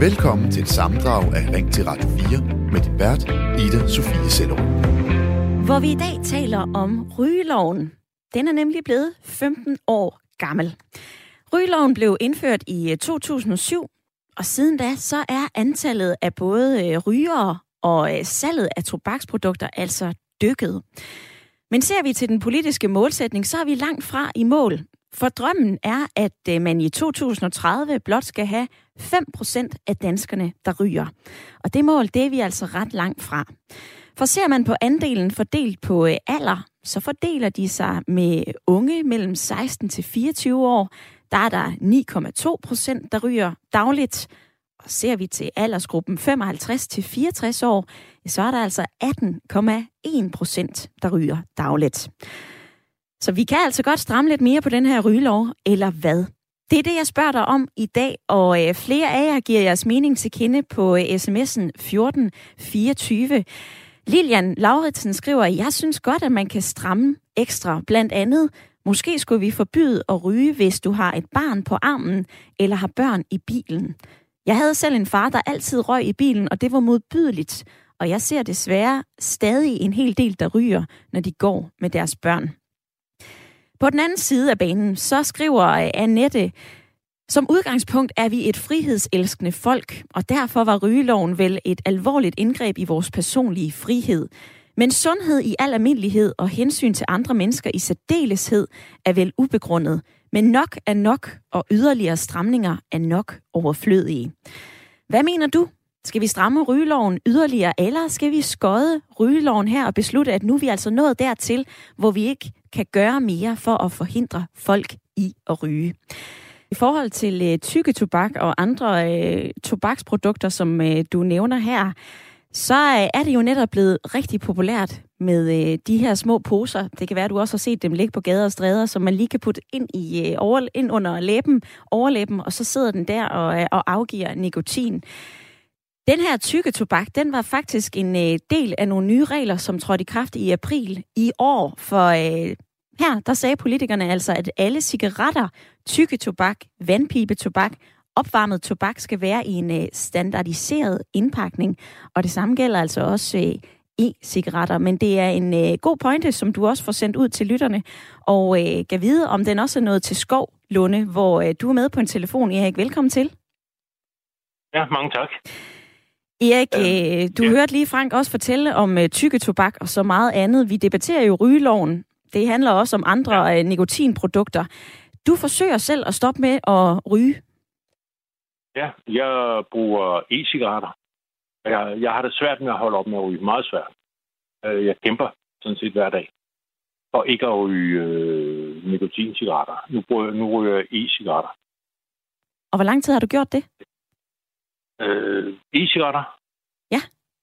Velkommen til et samdrag af Ring til Radio 4 med din vært, Ida Sofie Sellerup. Hvor vi i dag taler om rygeloven. Den er nemlig blevet 15 år gammel. Rygeloven blev indført i øh, 2007, og siden da så er antallet af både øh, rygere og øh, salget af tobaksprodukter altså dykket. Men ser vi til den politiske målsætning, så er vi langt fra i mål. For drømmen er, at øh, man i 2030 blot skal have 5% af danskerne, der ryger. Og det mål, det er vi altså ret langt fra. For ser man på andelen fordelt på øh, alder, så fordeler de sig med unge mellem 16 til 24 år, der er der 9,2 procent, der ryger dagligt. Og ser vi til aldersgruppen 55 til 64 år, så er der altså 18,1 procent, der ryger dagligt. Så vi kan altså godt stramme lidt mere på den her rygelov, eller hvad? Det er det, jeg spørger dig om i dag, og øh, flere af jer giver jeres mening til kende på øh, sms'en 1424. Lilian Lauritsen skriver, jeg synes godt, at man kan stramme ekstra, blandt andet Måske skulle vi forbyde at ryge, hvis du har et barn på armen eller har børn i bilen. Jeg havde selv en far, der altid røg i bilen, og det var modbydeligt. Og jeg ser desværre stadig en hel del, der ryger, når de går med deres børn. På den anden side af banen, så skriver øh, Annette, som udgangspunkt er vi et frihedselskende folk, og derfor var rygeloven vel et alvorligt indgreb i vores personlige frihed. Men sundhed i al almindelighed og hensyn til andre mennesker i særdeleshed er vel ubegrundet. Men nok er nok, og yderligere stramninger er nok overflødige. Hvad mener du? Skal vi stramme rygeloven yderligere, eller skal vi skåde rygeloven her og beslutte, at nu er vi altså nået dertil, hvor vi ikke kan gøre mere for at forhindre folk i at ryge? I forhold til øh, tykke tobak og andre øh, tobaksprodukter, som øh, du nævner her, så øh, er det jo netop blevet rigtig populært med øh, de her små poser. Det kan være, at du også har set dem ligge på gader og stræder, som man lige kan putte ind, i, øh, over, ind under læben, overlæben, og så sidder den der og, øh, og afgiver nikotin. Den her tykke tobak, den var faktisk en øh, del af nogle nye regler, som trådte i kraft i april i år. For øh, her, der sagde politikerne altså, at alle cigaretter, tykke tobak, vandpibetobak opvarmet tobak skal være i en øh, standardiseret indpakning, og det samme gælder altså også øh, e-cigaretter. Men det er en øh, god pointe, som du også får sendt ud til lytterne, og øh, kan vide, om den også er noget til Skov Lunde, hvor øh, du er med på en telefon. Erik, velkommen til. Ja, mange tak. Erik, øh, du ja. hørte lige Frank også fortælle om øh, tykke tobak og så meget andet. Vi debatterer jo rygeloven. Det handler også om andre ja. øh, nikotinprodukter. Du forsøger selv at stoppe med at ryge. Ja, jeg bruger e-cigaretter. Jeg, jeg har det svært med at holde op med at ryge. Meget svært. Øh, jeg kæmper sådan set hver dag for ikke at ryge øh, nikotincigaretter. Nu, bruger, nu ryger jeg e-cigaretter. Og hvor lang tid har du gjort det? Øh, e-cigaretter? Ja.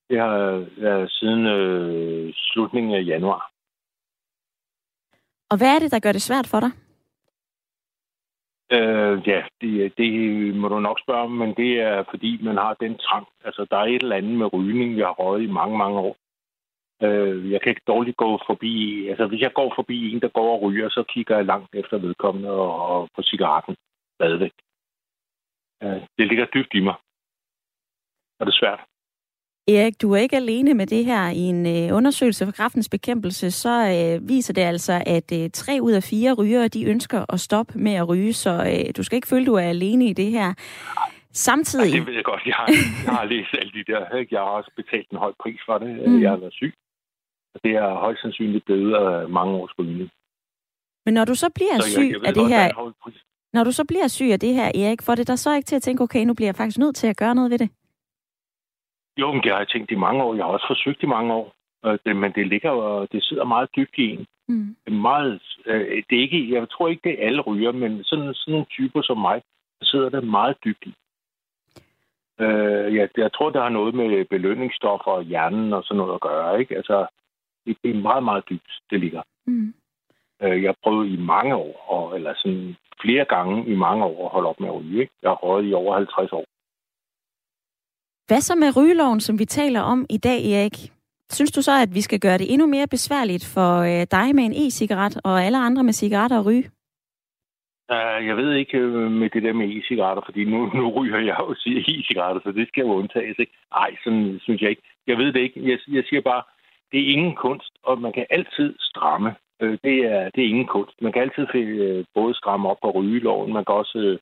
Det har ja, siden øh, slutningen af januar. Og hvad er det, der gør det svært for dig? Øh, ja, det, det må du nok spørge om, men det er fordi, man har den trang. Altså, der er et eller andet med rygning, jeg har røget i mange, mange år. Øh, jeg kan ikke dårligt gå forbi... Altså, hvis jeg går forbi en, der går og ryger, så kigger jeg langt efter vedkommende og, og på cigaretten stadigvæk. Øh, det ligger dybt i mig. Og det er svært. Erik, du er ikke alene med det her. I en øh, undersøgelse for kraftens bekæmpelse, så øh, viser det altså, at øh, tre ud af fire rygere, de ønsker at stoppe med at ryge, så øh, du skal ikke føle, du er alene i det her. Samtidig... Ja, det ved jeg godt. Jeg har, jeg har læst alle de der. Ikke? Jeg har også betalt en høj pris for det. Mm. Jeg har været syg. Og det er højst sandsynligt blevet af mange års rygning. Men når du så bliver så syg af det her... Når du så bliver syg af det her, Erik, får det dig så ikke til at tænke, okay, nu bliver jeg faktisk nødt til at gøre noget ved det? Jo, men det har jeg tænkt i mange år. Jeg har også forsøgt i mange år. Men det ligger og det sidder meget dybt i en. Mm. Det er meget, øh, det er ikke, jeg tror ikke, det er alle ryger, men sådan, sådan nogle typer som mig, der sidder der meget dybt i. Øh, jeg, jeg tror, det har noget med belønningsstoffer og hjernen og sådan noget at gøre. Ikke? Altså, det, det er meget, meget dybt, det ligger. Mm. Øh, jeg har prøvet i mange år, og, eller sådan flere gange i mange år at holde op med at ryge. Ikke? Jeg har røget i over 50 år. Hvad så med rygeloven, som vi taler om i dag, Erik? Synes du så, at vi skal gøre det endnu mere besværligt for øh, dig med en e-cigaret og alle andre med cigaretter og ryge? Jeg ved ikke øh, med det der med e-cigaretter, fordi nu, nu ryger jeg jo e-cigaretter, så det skal jo undtages. Ikke? Nej, sådan synes jeg ikke. Jeg ved det ikke. Jeg, jeg siger bare, det er ingen kunst, og man kan altid stramme. Øh, det, er, det er ingen kunst. Man kan altid øh, både stramme op på rygeloven, man kan også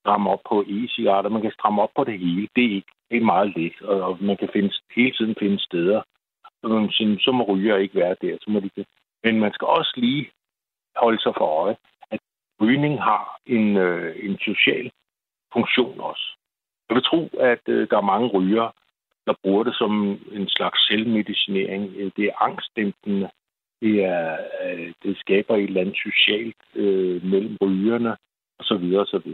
stramme op på e-cigaretter, man kan stramme op på det hele. Det er, ikke, det er meget lidt, og, og man kan finde, hele tiden finde steder. Så, så må ryger ikke være der. Så må de, men man skal også lige holde sig for øje, rygning har en, øh, en social funktion også. Jeg vil tro, at øh, der er mange rygere, der bruger det som en slags selvmedicinering. Det er angstdæmpende. Det, er, øh, det skaber et eller andet socialt øh, mellem rygerne osv. osv.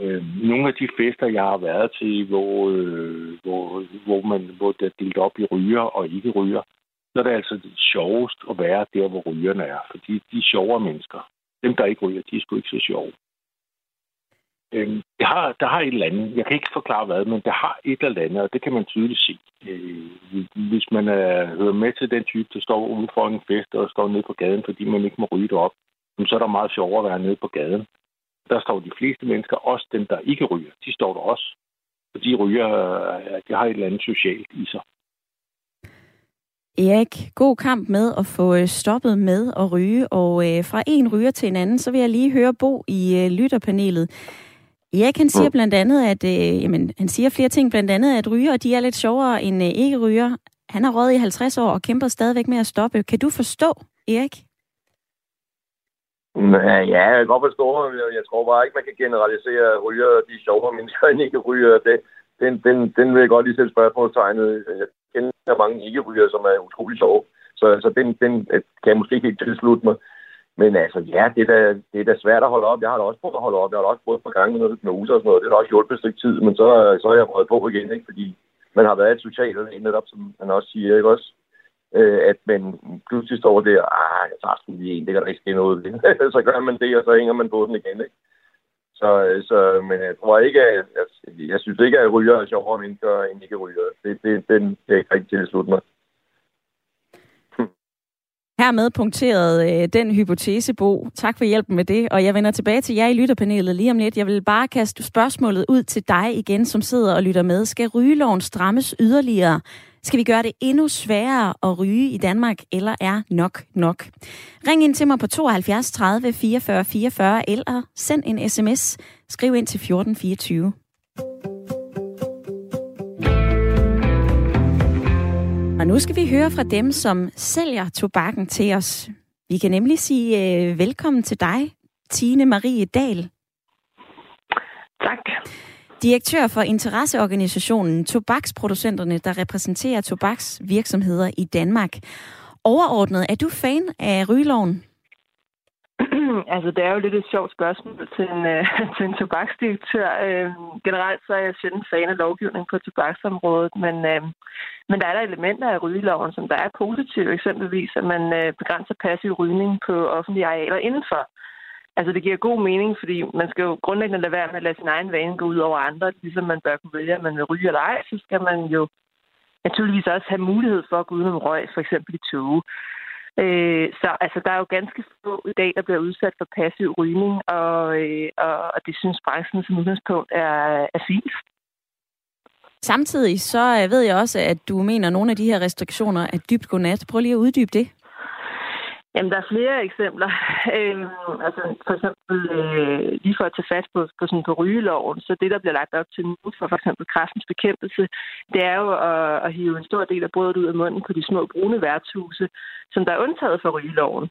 Øh, nogle af de fester, jeg har været til, hvor, øh, hvor, hvor, man, hvor det er delt op i ryger og ikke ryger, så er det altså det sjovest at være der, hvor rygerne er, fordi de er sjovere mennesker. Dem, der ikke ryger, de er sgu ikke så sjove. Øh, det har, der har et eller andet, jeg kan ikke forklare hvad, men det har et eller andet, og det kan man tydeligt se. Øh, hvis man er, hører med til den type, der står ude for en fest og står nede på gaden, fordi man ikke må ryge det op, så er der meget sjovere at være nede på gaden. Der står de fleste mennesker, også dem, der ikke ryger, de står der også. For de ryger, de har et eller andet socialt i sig. Erik, god kamp med at få øh, stoppet med at ryge, og øh, fra en ryger til en anden, så vil jeg lige høre Bo i øh, lytterpanelet. Erik, han siger blandt andet, at øh, jamen, han siger flere ting, blandt andet, at ryger, de er lidt sjovere end øh, ikke ryger. Han har rådet i 50 år og kæmper stadigvæk med at stoppe. Kan du forstå, Erik? Ja, jeg kan godt forstå. Jeg tror bare ikke, man kan generalisere ryger, de sjovere mennesker end ikke ryger. Det, den, den, den vil jeg godt lige sætte spørgsmålstegnet. Jeg kender mange ikke-ryger, som er utrolig sjove. Så altså, den, den øh, kan jeg måske ikke tilslutte mig. Men altså, ja, det er, da, det er da svært at holde op. Jeg har da også prøvet at holde op. Jeg har da også prøvet på gange med noget hypnose og sådan noget. Det har også hjulpet et stykke tid, men så, så er jeg prøvet på igen, ikke? fordi man har været et socialt netop, som man også siger, ikke også? Øh, at man pludselig står der, ah, jeg tager sgu lige en, det kan der ikke ske noget ved. så gør man det, og så hænger man på den igen, ikke? Så, øh, så, men jeg tror ikke, at jeg, jeg synes ikke, at ryger er sjovere mennesker end ikke ryger. Det, det, den kan jeg ikke rigtig mig. Hermed punkteret øh, den hypotese, Bo. Tak for hjælpen med det, og jeg vender tilbage til jer i lytterpanelet lige om lidt. Jeg vil bare kaste spørgsmålet ud til dig igen, som sidder og lytter med. Skal rygeloven strammes yderligere? Skal vi gøre det endnu sværere at ryge i Danmark, eller er nok nok? Ring ind til mig på 72 30 44 44, eller send en sms. Skriv ind til 1424. nu skal vi høre fra dem, som sælger tobakken til os. Vi kan nemlig sige øh, velkommen til dig, Tine Marie Dahl. Tak. Direktør for interesseorganisationen Tobaksproducenterne, der repræsenterer tobaksvirksomheder i Danmark. Overordnet, er du fan af rygeloven? altså, det er jo lidt et sjovt spørgsmål til en, øh, til en tobaksdirektør. Øh, generelt så er jeg sjældent fan af lovgivning på tobaksområdet, men, øh, men der er der elementer af rygeloven, som der er positive, eksempelvis at man øh, begrænser passiv rygning på offentlige arealer indenfor. Altså, det giver god mening, fordi man skal jo grundlæggende lade være med at lade sin egen vane gå ud over andre, ligesom man bør kunne vælge, at man vil ryge eller ej, så skal man jo naturligvis også have mulighed for at gå udenom røg, for eksempel i tog. Øh, så altså, der er jo ganske få i dag, der bliver udsat for passiv rygning, og, øh, og det synes branchen som udgangspunkt er, er fint. Samtidig så øh, ved jeg også, at du mener, at nogle af de her restriktioner er dybt godnat. Prøv lige at uddybe det. Jamen, der er flere eksempler. Øh, altså, for eksempel, øh, lige for at tage fat på, på, sådan, på rygeloven, så det, der bliver lagt op til nu for for eksempel kraftens bekæmpelse, det er jo at, at hive en stor del af brødet ud af munden på de små brune værtshuse, som der er undtaget for rygeloven.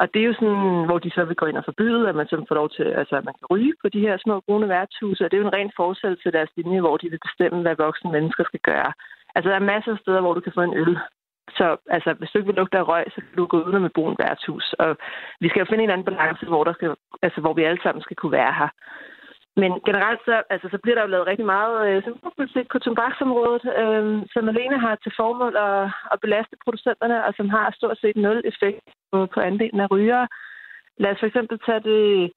Og det er jo sådan, hvor de så vil gå ind og forbyde, at man så får lov til, altså at man kan ryge på de her små brune værtshuse, og det er jo en ren forsættelse til deres linje, hvor de vil bestemme, hvad voksne mennesker skal gøre. Altså, der er masser af steder, hvor du kan få en øl så altså, hvis du ikke vil lugte af røg, så kan du gå ud med brun værtshus. Og vi skal jo finde en anden balance, hvor, der skal, altså, hvor vi alle sammen skal kunne være her. Men generelt så, altså, så bliver der jo lavet rigtig meget øh, symbolpolitik på tobaksområdet, øh, som alene har til formål at, at belaste producenterne, og som har stort set nul effekt på, på andelen af rygere. Lad os for eksempel tage det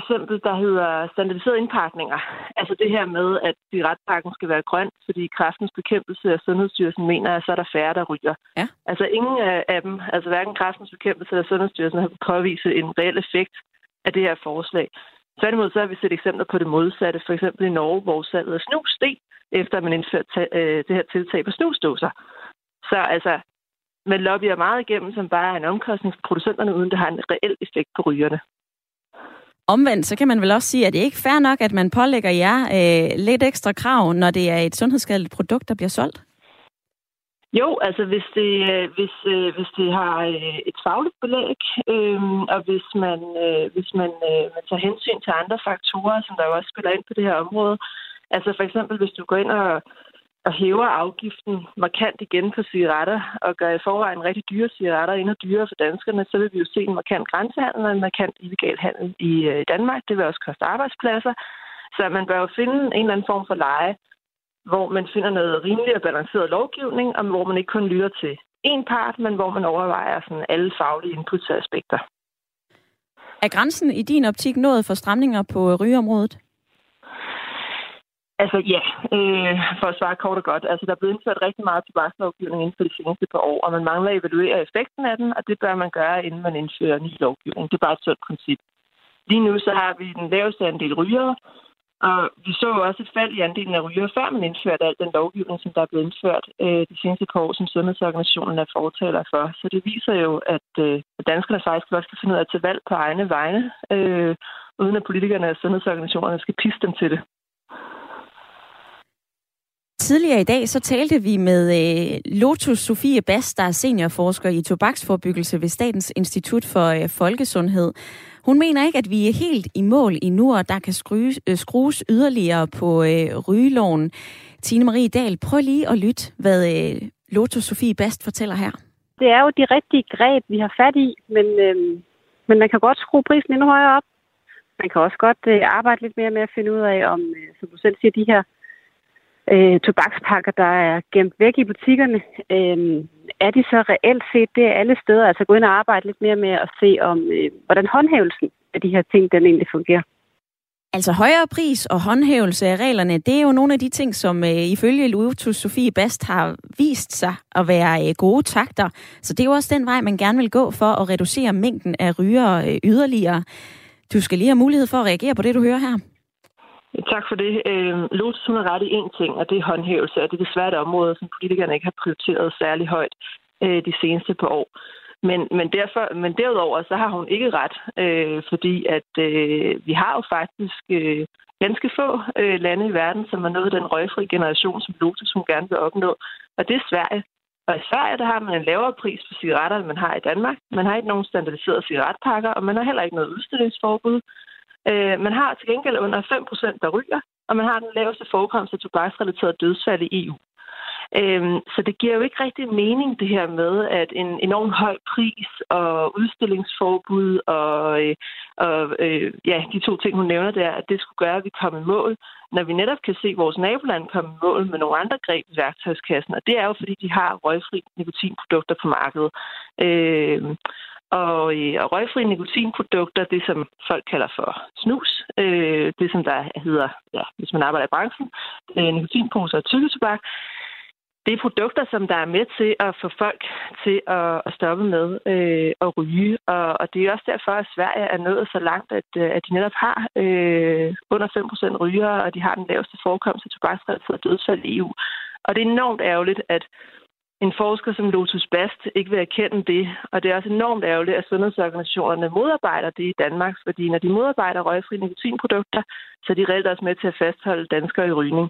eksempel, der hedder standardiserede indpakninger. Altså det her med, at cigaretpakken skal være grøn, fordi kraftens bekæmpelse af Sundhedsstyrelsen mener, at så er der færre, der ryger. Ja. Altså ingen af dem, altså hverken kraftens bekæmpelse eller Sundhedsstyrelsen, har påvist en reel effekt af det her forslag. Tværtimod så har vi set eksempler på det modsatte, for eksempel i Norge, hvor salget af snus steg, efter man indførte øh, det her tiltag på snusdåser. Så altså, man lobbyer meget igennem, som bare er en omkostning for producenterne, uden det har en reel effekt på rygerne. Omvendt, så kan man vel også sige, at det ikke er fair nok, at man pålægger jer øh, lidt ekstra krav, når det er et sundhedsskadeligt produkt, der bliver solgt? Jo, altså hvis det, øh, hvis, øh, hvis det har øh, et fagligt belæg, øh, og hvis man, øh, hvis man, øh, man tager hensyn til andre faktorer, som der jo også spiller ind på det her område. Altså for eksempel, hvis du går ind og, og hæver afgiften markant igen på cigaretter, og gør i forvejen rigtig dyre cigaretter endnu dyrere for danskerne, så vil vi jo se en markant grænsehandel og en markant illegal handel i øh, Danmark. Det vil også koste arbejdspladser. Så man bør jo finde en eller anden form for leje, hvor man finder noget rimelig og balanceret lovgivning, og hvor man ikke kun lytter til én part, men hvor man overvejer sådan alle faglige inputs og aspekter. Er grænsen i din optik nået for stramninger på rygeområdet? Altså ja, øh, for at svare kort og godt. Altså der er blevet indført rigtig meget tobakslovgivning inden for de seneste par år, og man mangler at evaluere effekten af den, og det bør man gøre, inden man indfører ny lovgivning. Det er bare et sundt princip. Lige nu så har vi den laveste andel rygere, og vi så jo også et fald i andelen af rygere, før man indførte al den lovgivning, som der er blevet indført øh, de seneste par år, som sundhedsorganisationen er fortaler for. Så det viser jo, at, øh, danskerne faktisk også kan finde ud af at tage valg på egne vegne, øh, uden at politikerne og sundhedsorganisationerne skal pisse dem til det. Tidligere i dag så talte vi med øh, Lotus Sofie Bast, der er seniorforsker i tobaksforbyggelse ved Statens Institut for øh, Folkesundhed. Hun mener ikke, at vi er helt i mål endnu, og der kan skrues, øh, skrues yderligere på øh, rygeloven. Tine Marie Dahl, prøv lige at lytte, hvad øh, Lotus Sofie Bast fortæller her. Det er jo de rigtige greb, vi har fat i, men, øh, men man kan godt skrue prisen endnu højere op. Man kan også godt øh, arbejde lidt mere med at finde ud af, om, øh, som du selv siger, de her øh, tobakspakker, der er gemt væk i butikkerne, øh, er de så reelt set det alle steder? Altså gå ind og arbejde lidt mere med at se om, øh, hvordan håndhævelsen af de her ting, den egentlig fungerer. Altså højere pris og håndhævelse af reglerne, det er jo nogle af de ting, som øh, ifølge Lutus Sofie Bast har vist sig at være øh, gode takter. Så det er jo også den vej, man gerne vil gå for at reducere mængden af ryger øh, yderligere. Du skal lige have mulighed for at reagere på det, du hører her. Tak for det. Øh, Lotus hun har ret i én ting, og det er håndhævelse, og det er desværre et område, som politikerne ikke har prioriteret særlig højt øh, de seneste par år. Men, men, derfor, men derudover så har hun ikke ret, øh, fordi at øh, vi har jo faktisk øh, ganske få øh, lande i verden, som har nået den røgfri generation, som Lotus hun gerne vil opnå. Og det er Sverige. Og i Sverige der har man en lavere pris på cigaretter, end man har i Danmark. Man har ikke nogen standardiserede cigaretpakker, og man har heller ikke noget udstillingsforbud. Øh, man har til gengæld under 5% der ryger, og man har den laveste forekomst af tobaksrelateret dødsfald i EU. Øhm, så det giver jo ikke rigtig mening det her med, at en enorm høj pris og udstillingsforbud og, øh, og øh, ja, de to ting, hun nævner der, at det skulle gøre, at vi kommer i mål, når vi netop kan se vores naboland komme i mål med nogle andre greb i værktøjskassen. Og det er jo, fordi de har røgfri nikotinprodukter på markedet. Øh, og, øh, og røgfri nikotinprodukter, det som folk kalder for snus, øh, det som der hedder, ja, hvis man arbejder i branchen, øh, nikotinposer og tykketobak, det er produkter, som der er med til at få folk til at, at stoppe med øh, at ryge. Og, og det er også derfor, at Sverige er nået så langt, at, øh, at de netop har øh, under 5% rygere, og de har den laveste forekomst af tobaksrelateret dødsfald i EU. Og det er enormt ærgerligt, at en forsker som Lotus Bast ikke vil erkende det. Og det er også enormt ærgerligt, at sundhedsorganisationerne modarbejder det i Danmark, fordi når de modarbejder røgfri nikotinprodukter, så er de reelt også med til at fastholde danskere i rygning.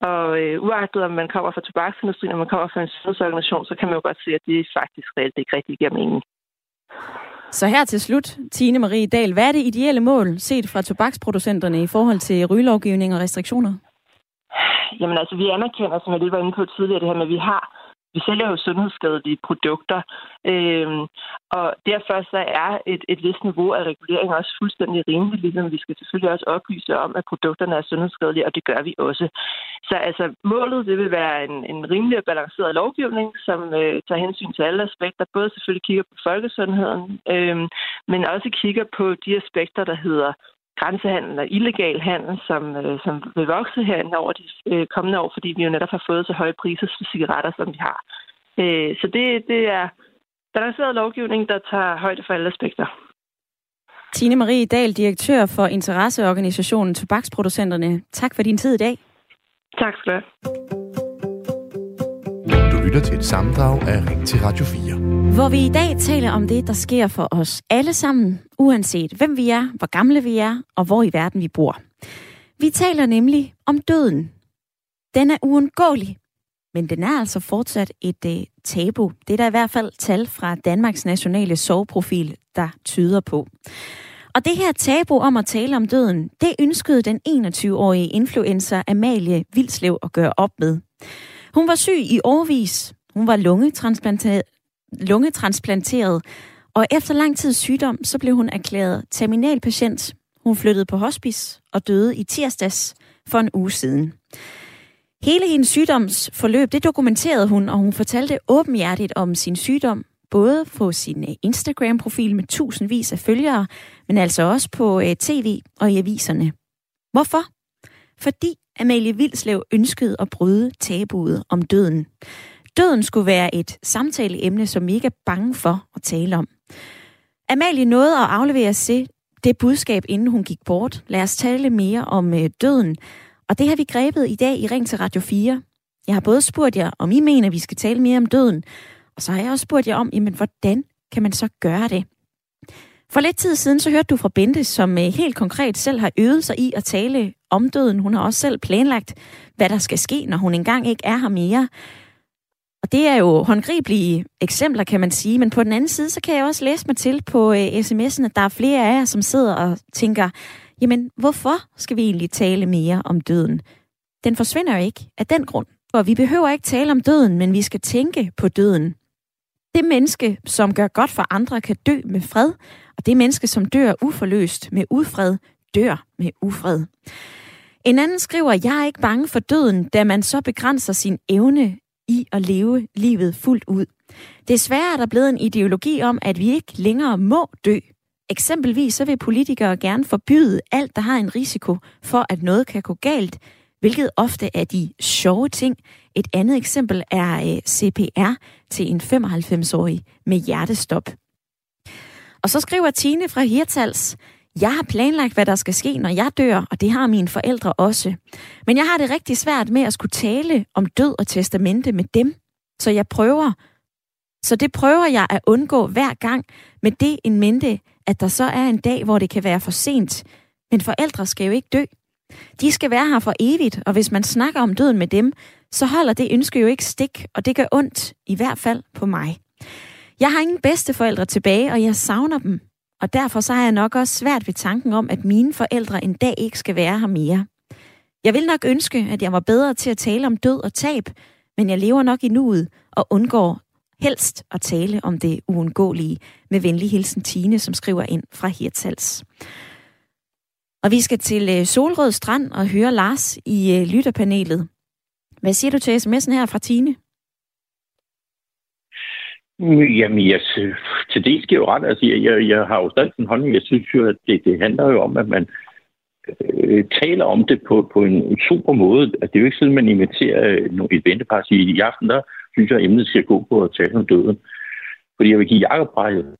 Og øh, uagtet om man kommer fra tobaksindustrien, og man kommer fra en sundhedsorganisation, så kan man jo godt se, at det faktisk reelt ikke rigtig giver mening. Så her til slut, Tine Marie Dahl, hvad er det ideelle mål set fra tobaksproducenterne i forhold til rygelovgivning og restriktioner? Jamen altså, vi anerkender, som jeg lige var inde på tidligere, det her med, at vi har vi sælger jo sundhedsskadelige produkter, øh, og derfor så er et, et vist niveau af regulering også fuldstændig rimeligt, ligesom vi skal selvfølgelig også oplyse om, at produkterne er sundhedsskadelige, og det gør vi også. Så altså, målet det vil være en, en rimelig og balanceret lovgivning, som øh, tager hensyn til alle aspekter, både selvfølgelig kigger på folkesundheden, øh, men også kigger på de aspekter, der hedder grænsehandel og illegal handel, som, øh, som vil vokse her over de øh, kommende år, fordi vi jo netop har fået så høje priser for cigaretter, som vi har. Øh, så det, det er balanceret lovgivning, der tager højde for alle aspekter. Tine Marie Dahl, direktør for interesseorganisationen Tobaksproducenterne. Tak for din tid i dag. Tak skal du have. Lytter til et samdrag af Ring til Radio 4. Hvor vi i dag taler om det, der sker for os alle sammen, uanset hvem vi er, hvor gamle vi er og hvor i verden vi bor. Vi taler nemlig om døden. Den er uundgåelig, men den er altså fortsat et uh, tabu. Det er der i hvert fald tal fra Danmarks nationale soveprofil, der tyder på. Og det her tabu om at tale om døden, det ønskede den 21-årige influencer Amalie Vilslev at gøre op med. Hun var syg i årvis. Hun var lungetransplanteret, lungetransplanteret, og efter lang tids sygdom, så blev hun erklæret terminalpatient. Hun flyttede på hospice og døde i tirsdags for en uge siden. Hele hendes sygdomsforløb, det dokumenterede hun, og hun fortalte åbenhjertigt om sin sygdom, både på sin øh, Instagram-profil med tusindvis af følgere, men altså også på øh, tv og i aviserne. Hvorfor? Fordi Amalie Vilslev ønskede at bryde tabuet om døden. Døden skulle være et samtaleemne, som vi ikke er bange for at tale om. Amalie nåede at aflevere sig det budskab, inden hun gik bort. Lad os tale mere om øh, døden. Og det har vi grebet i dag i Ring til Radio 4. Jeg har både spurgt jer, om I mener, vi skal tale mere om døden, og så har jeg også spurgt jer om, jamen, hvordan kan man så gøre det? For lidt tid siden, så hørte du fra Bente, som øh, helt konkret selv har øvet sig i at tale om døden. Hun har også selv planlagt, hvad der skal ske, når hun engang ikke er her mere. Og det er jo håndgribelige eksempler, kan man sige. Men på den anden side, så kan jeg også læse mig til på øh, sms'en, at der er flere af jer, som sidder og tænker, jamen hvorfor skal vi egentlig tale mere om døden? Den forsvinder jo ikke af den grund. For vi behøver ikke tale om døden, men vi skal tænke på døden. Det menneske, som gør godt for andre, kan dø med fred, og det menneske, som dør uforløst med ufred, dør med ufred. En anden skriver, jeg er ikke bange for døden, da man så begrænser sin evne i at leve livet fuldt ud. Desværre er der blevet en ideologi om, at vi ikke længere må dø. Eksempelvis så vil politikere gerne forbyde alt, der har en risiko for, at noget kan gå galt, hvilket ofte er de sjove ting. Et andet eksempel er øh, CPR til en 95-årig med hjertestop. Og så skriver Tine fra Hirtals, jeg har planlagt, hvad der skal ske, når jeg dør, og det har mine forældre også. Men jeg har det rigtig svært med at skulle tale om død og testamente med dem. Så jeg prøver, så det prøver jeg at undgå hver gang med det en mente, at der så er en dag, hvor det kan være for sent. Men forældre skal jo ikke dø. De skal være her for evigt, og hvis man snakker om døden med dem, så holder det ønske jo ikke stik, og det gør ondt, i hvert fald på mig. Jeg har ingen bedsteforældre tilbage, og jeg savner dem. Og derfor så har jeg nok også svært ved tanken om, at mine forældre en dag ikke skal være her mere. Jeg vil nok ønske, at jeg var bedre til at tale om død og tab, men jeg lever nok i nuet og undgår helst at tale om det uundgåelige. Med venlig hilsen Tine, som skriver ind fra Hirtals. Og vi skal til øh, Solrød Strand og høre Lars i øh, lytterpanelet. Hvad siger du til sms'en her fra Tine? Jamen, jeg, til det skal jo ret. Altså, jeg, jeg, jeg har jo stadig en holdning. Jeg synes jo, at det, det handler jo om, at man øh, taler om det på, på en super måde. At det er jo ikke sådan, at man inviterer øh, et ventepar og siger, i aften der synes jeg, at emnet skal gå på at tale om døden. Fordi jeg vil give Jacob ret.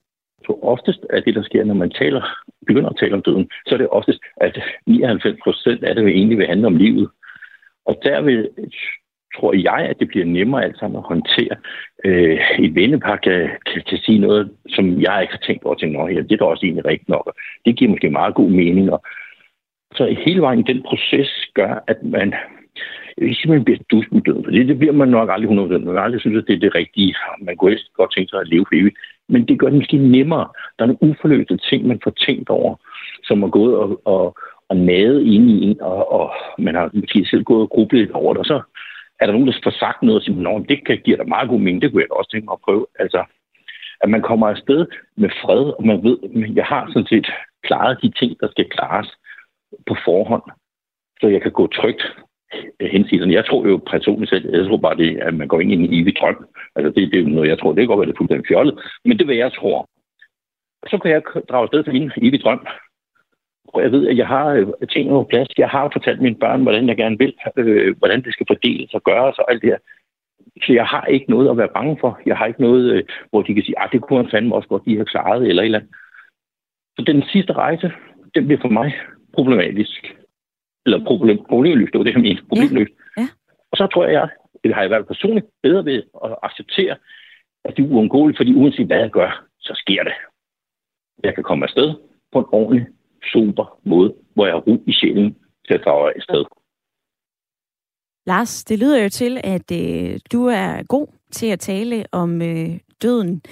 Så oftest er det, der sker, når man taler, begynder at tale om døden, så er det oftest, at 99 procent af det vil egentlig vil handle om livet. Og der vil tror jeg, at det bliver nemmere alt sammen at håndtere. Øh, et vennepar kan, kan, kan sige noget, som jeg ikke har tænkt over til noget her. det er da også egentlig rigtigt nok. Det giver måske meget god mening. Og så hele vejen den proces gør, at man jeg vil ikke sige, man bliver dus med døden, for det, det bliver man nok aldrig 100%. Man vil aldrig synes, at det er det rigtige. Man kunne helst godt tænke sig at leve for evigt. Men det gør det måske nemmere. Der er nogle uforløste ting, man får tænkt over, som er gået og, og, og nade ind i en, og, og man har måske selv gået og grublet over det, og så er der nogen, der får sagt noget og siger, at det kan give dig meget god mening, det kunne jeg da også tænke mig at prøve. Altså, at man kommer afsted med fred, og man ved, at jeg har sådan set klaret de ting, der skal klares på forhånd, så jeg kan gå trygt øh, hensigten. Jeg tror jo personligt selv, jeg tror bare, det, at man går ind i en evig drøm. Altså, det, det er noget, jeg tror. Det kan godt være, det er fuldstændig fjollet, men det er, hvad jeg tror. Så kan jeg drage afsted til min evige drøm, jeg ved, at jeg har øh, ting på plads. Jeg har fortalt mine børn, hvordan jeg gerne vil, øh, hvordan det skal fordeles og gøres og alt det her. Så jeg har ikke noget at være bange for. Jeg har ikke noget, øh, hvor de kan sige, at ah, det kunne han fandme også godt, de har klaret eller et eller andet. Så den sidste rejse, den bliver for mig problematisk. Eller problem, problemløst, det var det, jeg mente. Problemløst. Ja. Ja. Og så tror jeg, det har jeg været personligt bedre ved at acceptere, at det er uundgåeligt, fordi uanset hvad jeg gør, så sker det. Jeg kan komme afsted på en ordentlig, super måde, hvor jeg har ro i sjælen til at drage afsted. Lars, det lyder jo til, at øh, du er god til at tale om øh, døden.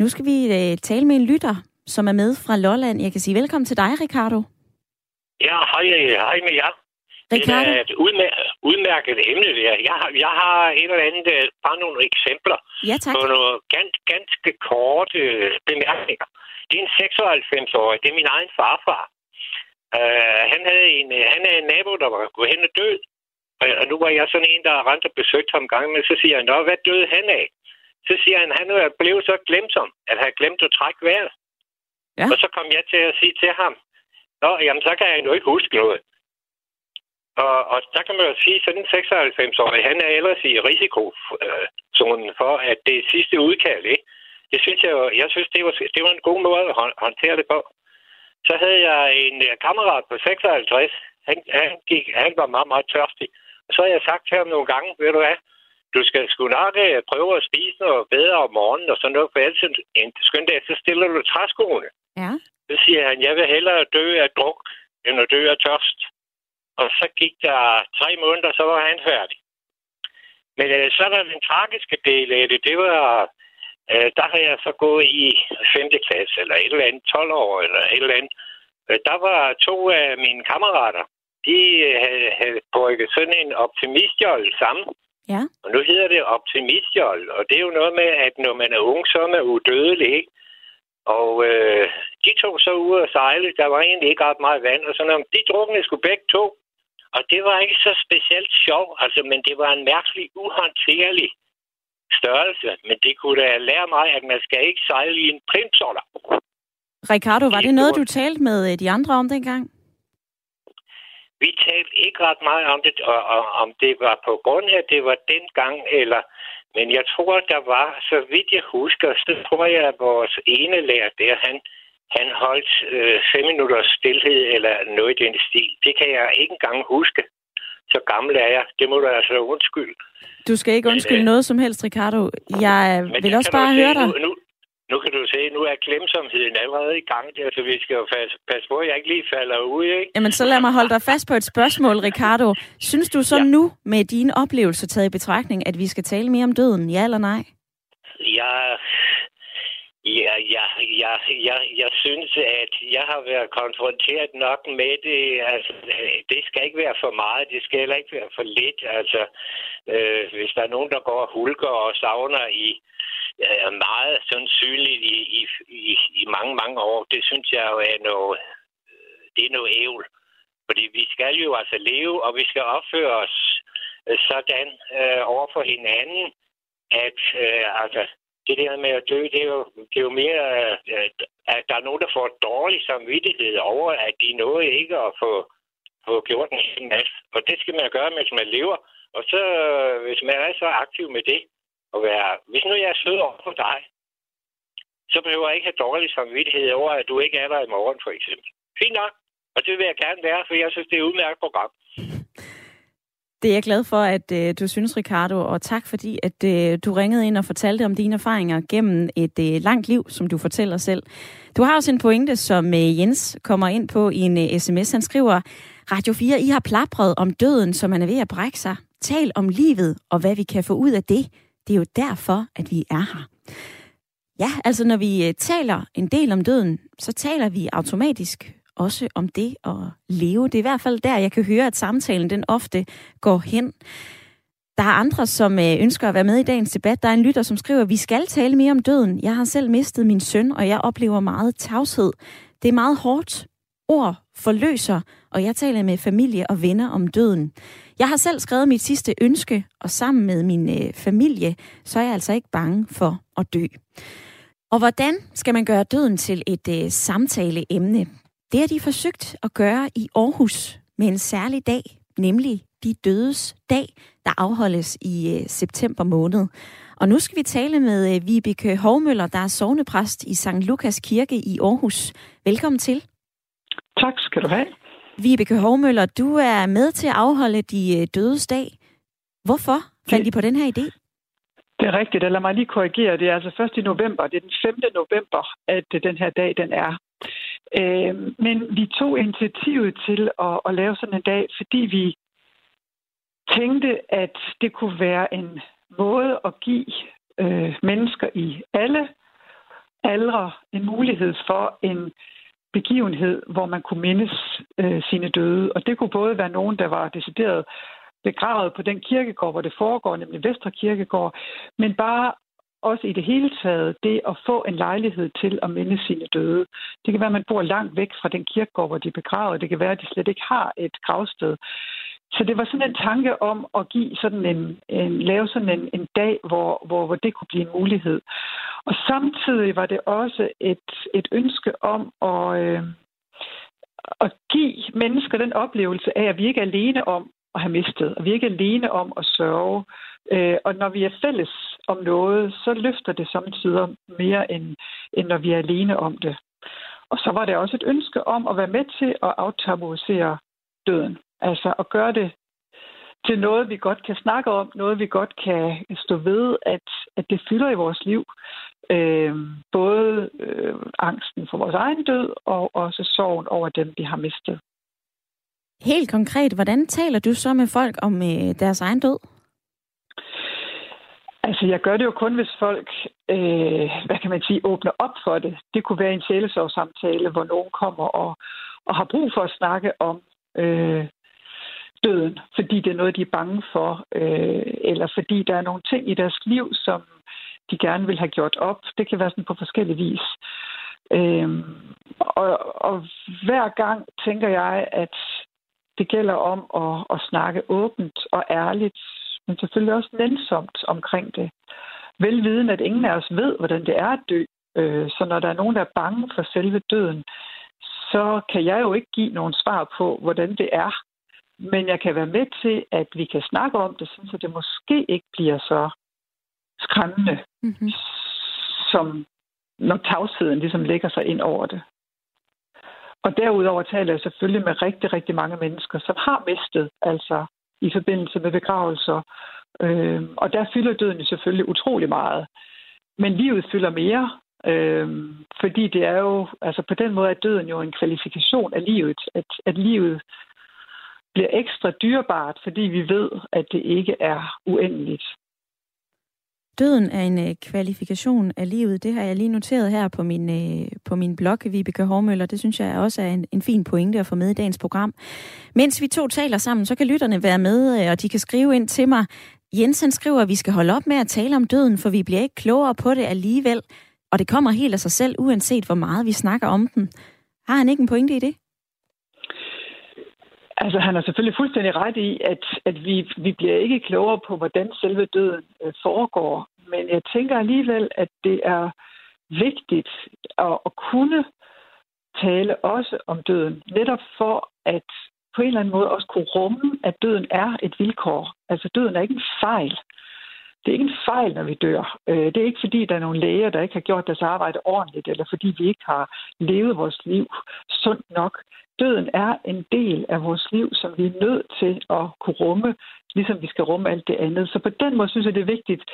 Nu skal vi øh, tale med en lytter, som er med fra Lolland. Jeg kan sige velkommen til dig, Ricardo. Ja, hej, hej med jer. Ricardo? Det er et udmær- udmærket emne, der. Jeg har, jeg har et eller andet, øh, bare nogle eksempler ja, tak. på nogle ganske, ganske korte bemærkninger. Det er en 96-årig, det er min egen farfar. Uh, han, havde en, han er en nabo, der var gået hen og død. Og nu var jeg sådan en, der rent og besøgt ham gang, men så siger han, Nå, hvad døde han af? Så siger han, han er blevet så glemsom, at han glemt at trække vejret. Ja. Og så kom jeg til at sige til ham, Nå, jamen, så kan jeg jo ikke huske noget. Og, og der kan man jo sige, sådan en 96-årig, han er ellers i risikozonen for, at det er sidste udkald, ikke? Det synes jeg jo, jeg synes, det var, det var en god måde at håndtere det på. Så havde jeg en øh, kammerat på 56, han, han, gik, han var meget, meget tørstig. Og så har jeg sagt til ham nogle gange, ved du hvad, du skal sgu nok uh, prøve at spise noget bedre om morgenen, og så noget for altid en skøn dag, så stiller du træskoene. Ja. Så siger han, jeg vil hellere dø af druk, end at dø af tørst. Og så gik der tre måneder, så var han færdig. Men uh, så er der den tragiske del af det, det var, uh, der har jeg så gået i 5. klasse, eller et eller andet 12 år, eller et eller andet. Uh, der var to af mine kammerater, de havde, havde brygget sådan en optimistjold sammen. Ja. Og nu hedder det optimistjold, og det er jo noget med, at når man er ung, så er man udødelig, ikke? Og øh, de tog så ud og sejle. Der var egentlig ikke ret meget vand, og sådan noget. De drukne skulle begge to. Og det var ikke så specielt sjov, altså, men det var en mærkelig, uhåndterlig størrelse. Men det kunne da lære mig, at man skal ikke sejle i en primsoller. Ricardo, var det noget, du talte med øh, de andre om dengang? Vi talte ikke ret meget om det, og, og om det var på grund af, at det var dengang, eller... Men jeg tror, der var, så vidt jeg husker, så tror jeg, at vores ene lærer der, han, han holdt øh, fem minutters stillhed eller noget i den stil. Det kan jeg ikke engang huske. Så gammel er jeg. Det må du altså undskylde. Du skal ikke undskylde men, øh, noget som helst, Ricardo. Jeg vil også bare høre dig. Nu, nu, nu kan du se, nu er glemsomheden allerede i gang der, så vi skal jo passe, passe på, at jeg ikke lige falder ud, ikke? Jamen, så lad mig holde dig fast på et spørgsmål, Ricardo. Synes du så ja. nu, med dine oplevelser taget i betragtning, at vi skal tale mere om døden, ja eller nej? Ja, Ja, ja, ja, ja, jeg synes, at jeg har været konfronteret nok med det. Altså, det skal ikke være for meget, det skal heller ikke være for lidt. Altså, øh, hvis der er nogen, der går og hulker og savner i øh, meget sandsynligt i, i, i, i mange, mange år. Det synes jeg jo er noget, det er noget ævl. Fordi vi skal jo altså leve, og vi skal opføre os øh, sådan øh, over for hinanden, at øh, altså, det der med at dø, det er jo, det er jo mere, øh, at, at der er nogen, der får dårlig samvittighed over, at de nåede ikke at få, få gjort en hel masse. Og det skal man gøre, mens man lever. Og så, øh, hvis man er så aktiv med det, og være... Hvis nu jeg er sød over for dig, så behøver jeg ikke have dårlig samvittighed over, at du ikke er der i morgen, for eksempel. Fint nok. Og det vil jeg gerne være, for jeg synes, det er et udmærket program. Det er jeg glad for, at øh, du synes, Ricardo, og tak fordi, at øh, du ringede ind og fortalte om dine erfaringer gennem et øh, langt liv, som du fortæller selv. Du har også en pointe, som øh, Jens kommer ind på i en øh, sms. Han skriver, Radio 4, I har plapret om døden, som man er ved at brække sig. Tal om livet og hvad vi kan få ud af det. Det er jo derfor, at vi er her. Ja, altså når vi øh, taler en del om døden, så taler vi automatisk også om det at leve. Det er i hvert fald der, jeg kan høre, at samtalen den ofte går hen. Der er andre, som øh, ønsker at være med i dagens debat. Der er en lytter, som skriver, at vi skal tale mere om døden. Jeg har selv mistet min søn, og jeg oplever meget tavshed. Det er meget hårdt. Ord forløser, og jeg taler med familie og venner om døden. Jeg har selv skrevet mit sidste ønske, og sammen med min øh, familie, så er jeg altså ikke bange for at dø. Og hvordan skal man gøre døden til et øh, samtaleemne? Det har de forsøgt at gøre i Aarhus med en særlig dag nemlig De Dødes Dag, der afholdes i øh, september måned. Og nu skal vi tale med øh, Vibeke Hovmøller, der er sovnepræst i St. Lukas Kirke i Aarhus. Velkommen til. Tak skal du have. Vibeke Hovmøller, du er med til at afholde De øh, Dødes Dag. Hvorfor fandt I på den her idé? Det er rigtigt. Lad mig lige korrigere. Det er altså først i november. Det er den 5. november, at den her dag den er. Øh, men vi tog initiativet til at, at lave sådan en dag, fordi vi tænkte, at det kunne være en måde at give øh, mennesker i alle aldre en mulighed for en begivenhed, hvor man kunne mindes øh, sine døde. Og det kunne både være nogen, der var decideret begravet på den kirkegård, hvor det foregår, nemlig Vestre Kirkegård, men bare også i det hele taget det at få en lejlighed til at minde sine døde. Det kan være, at man bor langt væk fra den kirkegård, hvor de er begravet. Det kan være, at de slet ikke har et gravsted. Så det var sådan en tanke om at give sådan en, en lave sådan en, en dag, hvor, hvor, hvor det kunne blive en mulighed. Og samtidig var det også et, et ønske om at, øh, at give mennesker den oplevelse af, at vi ikke er alene om at have mistet, og vi er ikke alene om at sørge. Øh, og når vi er fælles om noget, så løfter det samtidig mere, end, end når vi er alene om det. Og så var det også et ønske om at være med til at aftabuisere døden. Altså at gøre det til noget, vi godt kan snakke om, noget, vi godt kan stå ved, at, at det fylder i vores liv. Øh, både øh, angsten for vores egen død, og også sorgen over dem, vi har mistet. Helt konkret, hvordan taler du så med folk om øh, deres egen død? Altså, jeg gør det jo kun, hvis folk, øh, hvad kan man sige, åbner op for det. Det kunne være en sjælesorgssamtale, hvor nogen kommer og, og har brug for at snakke om øh, døden, fordi det er noget, de er bange for, øh, eller fordi der er nogle ting i deres liv, som de gerne vil have gjort op. Det kan være sådan på forskellige vis. Øh, og, og hver gang tænker jeg, at det gælder om at, at snakke åbent og ærligt, men selvfølgelig også nænsomt omkring det. Velviden, at ingen af os ved, hvordan det er at dø. Øh, så når der er nogen, der er bange for selve døden, så kan jeg jo ikke give nogen svar på, hvordan det er. Men jeg kan være med til, at vi kan snakke om det, så det måske ikke bliver så skræmmende, mm-hmm. som når tavsheden ligesom lægger sig ind over det. Og derudover taler jeg selvfølgelig med rigtig, rigtig mange mennesker, som har mistet, altså i forbindelse med begravelser. Øh, og der fylder døden selvfølgelig utrolig meget. Men livet fylder mere, øh, fordi det er jo, altså på den måde er døden jo en kvalifikation af livet, at, at livet bliver ekstra dyrebart, fordi vi ved, at det ikke er uendeligt. Døden er en øh, kvalifikation af livet. Det har jeg lige noteret her på min, øh, på min blog, Vibeke Hormøller. Det synes jeg også er en, en fin pointe at få med i dagens program. Mens vi to taler sammen, så kan lytterne være med, øh, og de kan skrive ind til mig. Jensen skriver, at vi skal holde op med at tale om døden, for vi bliver ikke klogere på det alligevel. Og det kommer helt af sig selv, uanset hvor meget vi snakker om den. Har han ikke en pointe i det? Altså, han har selvfølgelig fuldstændig ret i, at, at vi, vi bliver ikke klogere på, hvordan selve døden øh, foregår. Men jeg tænker alligevel, at det er vigtigt at, at kunne tale også om døden, netop for at på en eller anden måde også kunne rumme, at døden er et vilkår. Altså, døden er ikke en fejl. Det er ikke en fejl, når vi dør. Øh, det er ikke fordi, der er nogle læger, der ikke har gjort deres arbejde ordentligt, eller fordi vi ikke har levet vores liv sundt nok. Døden er en del af vores liv, som vi er nødt til at kunne rumme, ligesom vi skal rumme alt det andet. Så på den måde synes jeg, det er vigtigt,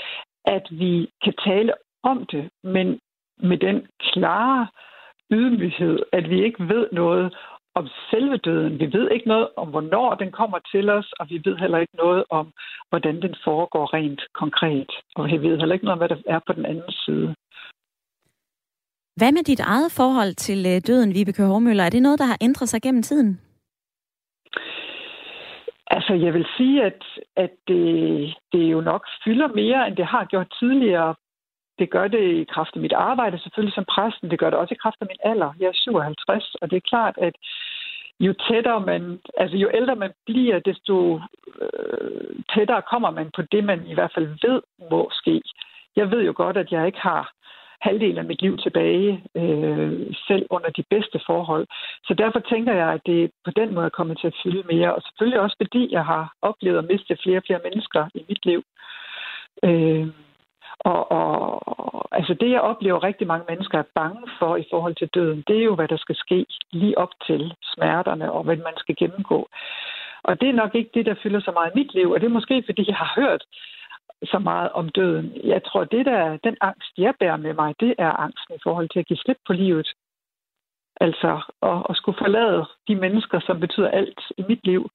at vi kan tale om det, men med den klare ydmyghed, at vi ikke ved noget om selve døden. Vi ved ikke noget om, hvornår den kommer til os, og vi ved heller ikke noget om, hvordan den foregår rent konkret. Og vi ved heller ikke noget om, hvad der er på den anden side. Hvad med dit eget forhold til øh, døden, Vibeke Hormøller? Er det noget, der har ændret sig gennem tiden? Altså, jeg vil sige, at, at det, det jo nok fylder mere, end det har gjort tidligere. Det gør det i kraft af mit arbejde, selvfølgelig som præsten. Det gør det også i kraft af min alder. Jeg er 57, og det er klart, at jo tættere man, altså jo ældre man bliver, desto øh, tættere kommer man på det, man i hvert fald ved må ske. Jeg ved jo godt, at jeg ikke har halvdelen af mit liv tilbage, øh, selv under de bedste forhold. Så derfor tænker jeg, at det på den måde er kommet til at fylde mere. Og selvfølgelig også fordi jeg har oplevet at miste flere og flere mennesker i mit liv. Øh, og, og altså det, jeg oplever rigtig mange mennesker er bange for i forhold til døden, det er jo, hvad der skal ske lige op til smerterne og hvad man skal gennemgå. Og det er nok ikke det, der fylder så meget i mit liv, og det er måske, fordi jeg har hørt så meget om døden. Jeg tror, det der, den angst, jeg bærer med mig, det er angsten i forhold til at give slip på livet. Altså at, at skulle forlade de mennesker, som betyder alt i mit liv,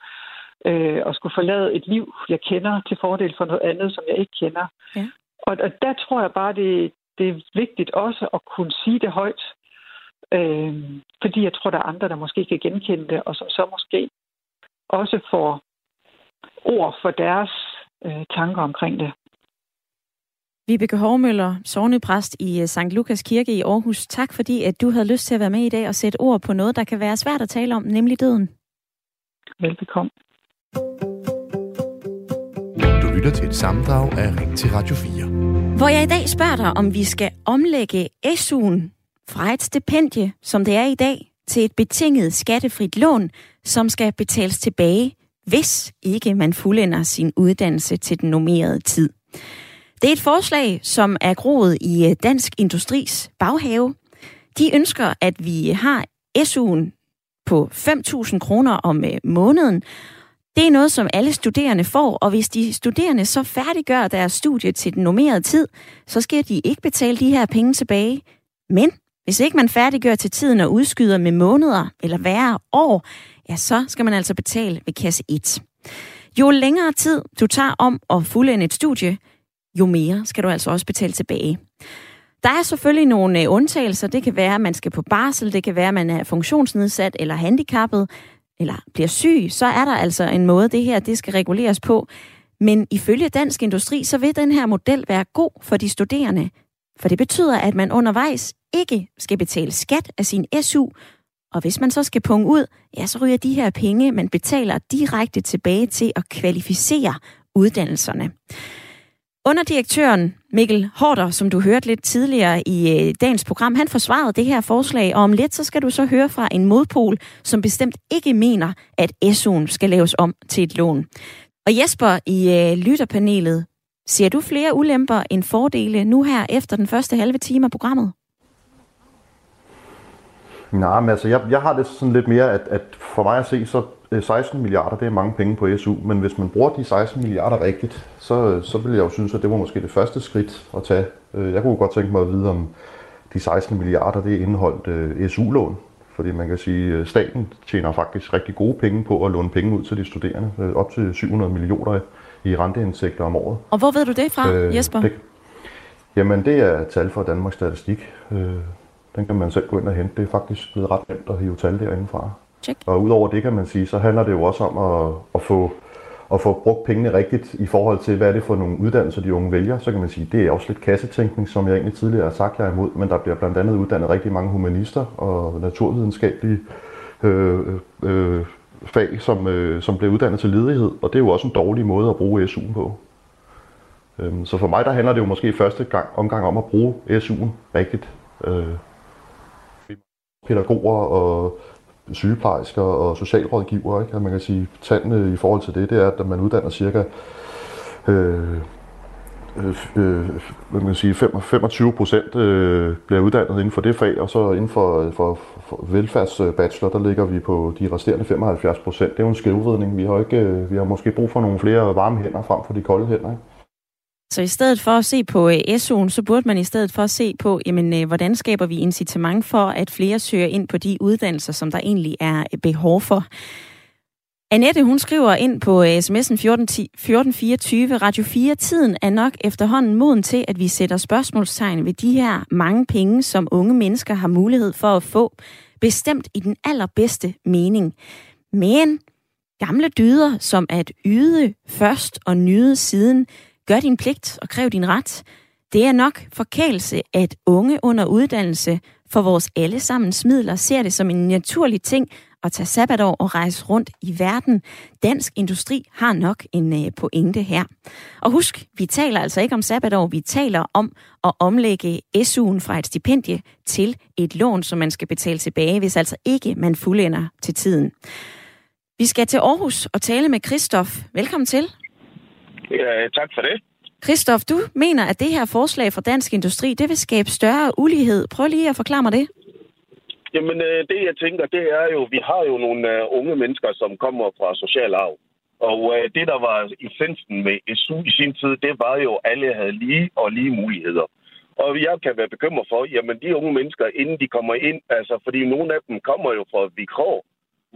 øh, og skulle forlade et liv, jeg kender, til fordel for noget andet, som jeg ikke kender. Ja. Og, og der tror jeg bare, det, det er vigtigt også at kunne sige det højt. Øh, fordi jeg tror, der er andre, der måske kan genkende det, og som så måske også får ord for deres øh, tanker omkring det. Vibeke Hovmøller, sovnepræst i øh, St. Lukas Kirke i Aarhus. Tak fordi, at du havde lyst til at være med i dag og sætte ord på noget, der kan være svært at tale om, nemlig døden. Velbekomme. Lytter til et samdrag af Ring til Radio 4. Hvor jeg i dag spørger dig, om vi skal omlægge SU'en fra et stipendie, som det er i dag, til et betinget skattefrit lån, som skal betales tilbage, hvis ikke man fuldender sin uddannelse til den normerede tid. Det er et forslag, som er groet i øh, Dansk Industris baghave. De ønsker, at vi har SU'en på 5.000 kroner om øh, måneden. Det er noget, som alle studerende får, og hvis de studerende så færdiggør deres studie til den normerede tid, så skal de ikke betale de her penge tilbage. Men hvis ikke man færdiggør til tiden og udskyder med måneder eller værre år, ja, så skal man altså betale ved kasse 1. Jo længere tid du tager om at fuldende et studie, jo mere skal du altså også betale tilbage. Der er selvfølgelig nogle øh, undtagelser. Det kan være, at man skal på barsel, det kan være, at man er funktionsnedsat eller handicappet, eller bliver syg. Så er der altså en måde, det her det skal reguleres på. Men ifølge Dansk Industri, så vil den her model være god for de studerende. For det betyder, at man undervejs ikke skal betale skat af sin SU, og hvis man så skal punge ud, ja, så ryger de her penge, man betaler direkte tilbage til at kvalificere uddannelserne. Underdirektøren Mikkel Horter, som du hørte lidt tidligere i øh, dagens program, han forsvarede det her forslag, og om lidt så skal du så høre fra en modpol, som bestemt ikke mener, at SU'en skal laves om til et lån. Og Jesper i øh, lytterpanelet, ser du flere ulemper end fordele nu her efter den første halve time af programmet? Nej, men altså, jeg, jeg har det sådan lidt mere, at, at for mig at se, så 16 milliarder, det er mange penge på SU, men hvis man bruger de 16 milliarder rigtigt, så, så vil jeg jo synes, at det var måske det første skridt at tage. Øh, jeg kunne godt tænke mig at vide, om de 16 milliarder, det er indeholdt uh, SU-lån. Fordi man kan sige, at staten tjener faktisk rigtig gode penge på at låne penge ud til de studerende. Øh, op til 700 millioner i renteindtægter om året. Og hvor ved du det fra, øh, Jesper? Det, jamen, det er tal fra Danmarks Statistik. Øh, den kan man selv gå ind og hente. Det er faktisk blevet ret nemt at hive tal derinde fra. Check. Og udover det kan man sige, så handler det jo også om at, at få at få brugt pengene rigtigt i forhold til, hvad er det for nogle uddannelser, de unge vælger, så kan man sige, det er også lidt kassetænkning, som jeg egentlig tidligere har sagt, jeg er imod, men der bliver blandt andet uddannet rigtig mange humanister og naturvidenskabelige øh, øh, fag, som, øh, som bliver uddannet til ledighed, og det er jo også en dårlig måde at bruge SU'en på. Øhm, så for mig der handler det jo måske første gang, omgang om at bruge SU'en rigtigt. Øh, pædagoger og sygeplejersker og socialrådgiver. Ikke? At man kan sige, tallene i forhold til det, det er, at man uddanner cirka øh, øh, øh man kan sige, 25 procent øh, bliver uddannet inden for det fag, og så inden for, for, for velfærdsbachelor, der ligger vi på de resterende 75 procent. Det er jo en skævvridning. Vi har, ikke, øh, vi har måske brug for nogle flere varme hænder frem for de kolde hænder. Ikke? Så i stedet for at se på øh, SU'en, så burde man i stedet for at se på, jamen, øh, hvordan skaber vi incitament for, at flere søger ind på de uddannelser, som der egentlig er øh, behov for. Annette, hun skriver ind på øh, sms'en 1424, Radio 4, tiden er nok efterhånden moden til, at vi sætter spørgsmålstegn ved de her mange penge, som unge mennesker har mulighed for at få, bestemt i den allerbedste mening. Men gamle dyder, som at yde først og nyde siden, Gør din pligt og kræv din ret. Det er nok forkælelse, at unge under uddannelse for vores allesammens midler ser det som en naturlig ting at tage sabbatår og rejse rundt i verden. Dansk industri har nok en øh, pointe her. Og husk, vi taler altså ikke om sabbatår, vi taler om at omlægge SU'en fra et stipendie til et lån, som man skal betale tilbage, hvis altså ikke man fuldender til tiden. Vi skal til Aarhus og tale med Christoph. Velkommen til. Ja, tak for det. Christoph, du mener, at det her forslag fra Dansk Industri, det vil skabe større ulighed. Prøv lige at forklare mig det. Jamen, øh, det jeg tænker, det er jo, vi har jo nogle uh, unge mennesker, som kommer fra social arv. Og uh, det, der var essensen med SU i sin tid, det var jo, at alle havde lige og lige muligheder. Og jeg kan være bekymret for, jamen de unge mennesker, inden de kommer ind, altså fordi nogle af dem kommer jo fra Vikrå,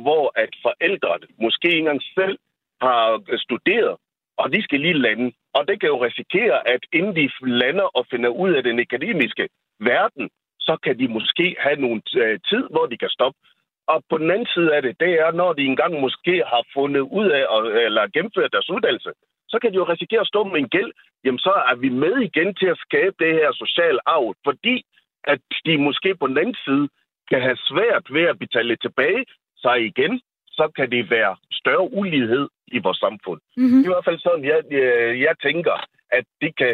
hvor at forældrene måske ikke engang selv har studeret, og de skal lige lande. Og det kan jo risikere, at inden de lander og finder ud af den akademiske verden, så kan de måske have nogle øh, tid, hvor de kan stoppe. Og på den anden side af det, det er, når de engang måske har fundet ud af, eller gennemført deres uddannelse, så kan de jo risikere at stå med en gæld. Jamen, så er vi med igen til at skabe det her social arv, fordi at de måske på den anden side kan have svært ved at betale tilbage sig igen, så kan det være større ulighed i vores samfund. Mm-hmm. Det er i hvert fald sådan, jeg, jeg, jeg tænker, at det kan,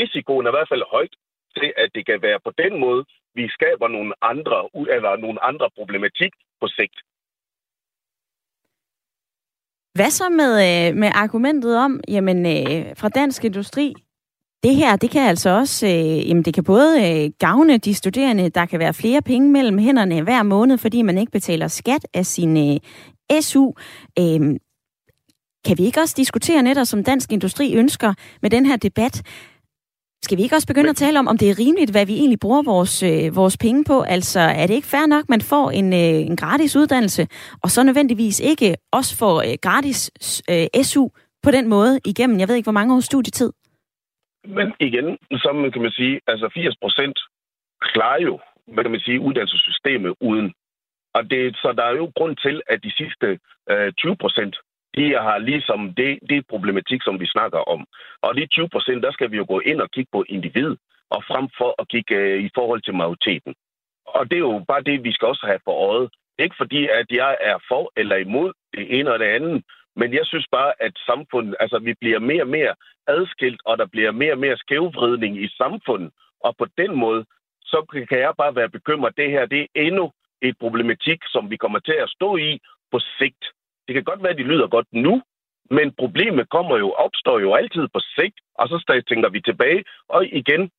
risikoen er i hvert fald højt til, at det kan være på den måde, vi skaber nogle andre, eller nogle andre problematik på sigt. Hvad så med, øh, med argumentet om, jamen øh, fra Dansk Industri, det her, det kan altså også, øh, jamen det kan både øh, gavne de studerende, der kan være flere penge mellem hænderne hver måned, fordi man ikke betaler skat af sin øh, SU. Øh, kan vi ikke også diskutere netop, som Dansk Industri ønsker med den her debat, skal vi ikke også begynde at tale om, om det er rimeligt, hvad vi egentlig bruger vores, øh, vores penge på? Altså, er det ikke fair nok, man får en, øh, en gratis uddannelse, og så nødvendigvis ikke også får øh, gratis øh, SU på den måde igennem, jeg ved ikke, hvor mange års studietid? Men igen, så kan man sige, altså 80 procent klarer jo, hvad kan man sige, uddannelsessystemet uden. Og det, så der er jo grund til, at de sidste øh, 20 procent, de har ligesom det, det problematik, som vi snakker om. Og de 20 procent, der skal vi jo gå ind og kigge på individ, og frem for at kigge øh, i forhold til majoriteten. Og det er jo bare det, vi skal også have for øjet. Ikke fordi, at jeg er for eller imod det ene og det andet, men jeg synes bare, at samfundet, altså vi bliver mere og mere adskilt, og der bliver mere og mere skævvridning i samfundet. Og på den måde, så kan jeg bare være bekymret. Det her, det er endnu et problematik, som vi kommer til at stå i på sigt. Det kan godt være, at de lyder godt nu, men problemet kommer jo, opstår jo altid på sigt, og så tænker vi tilbage, og igen,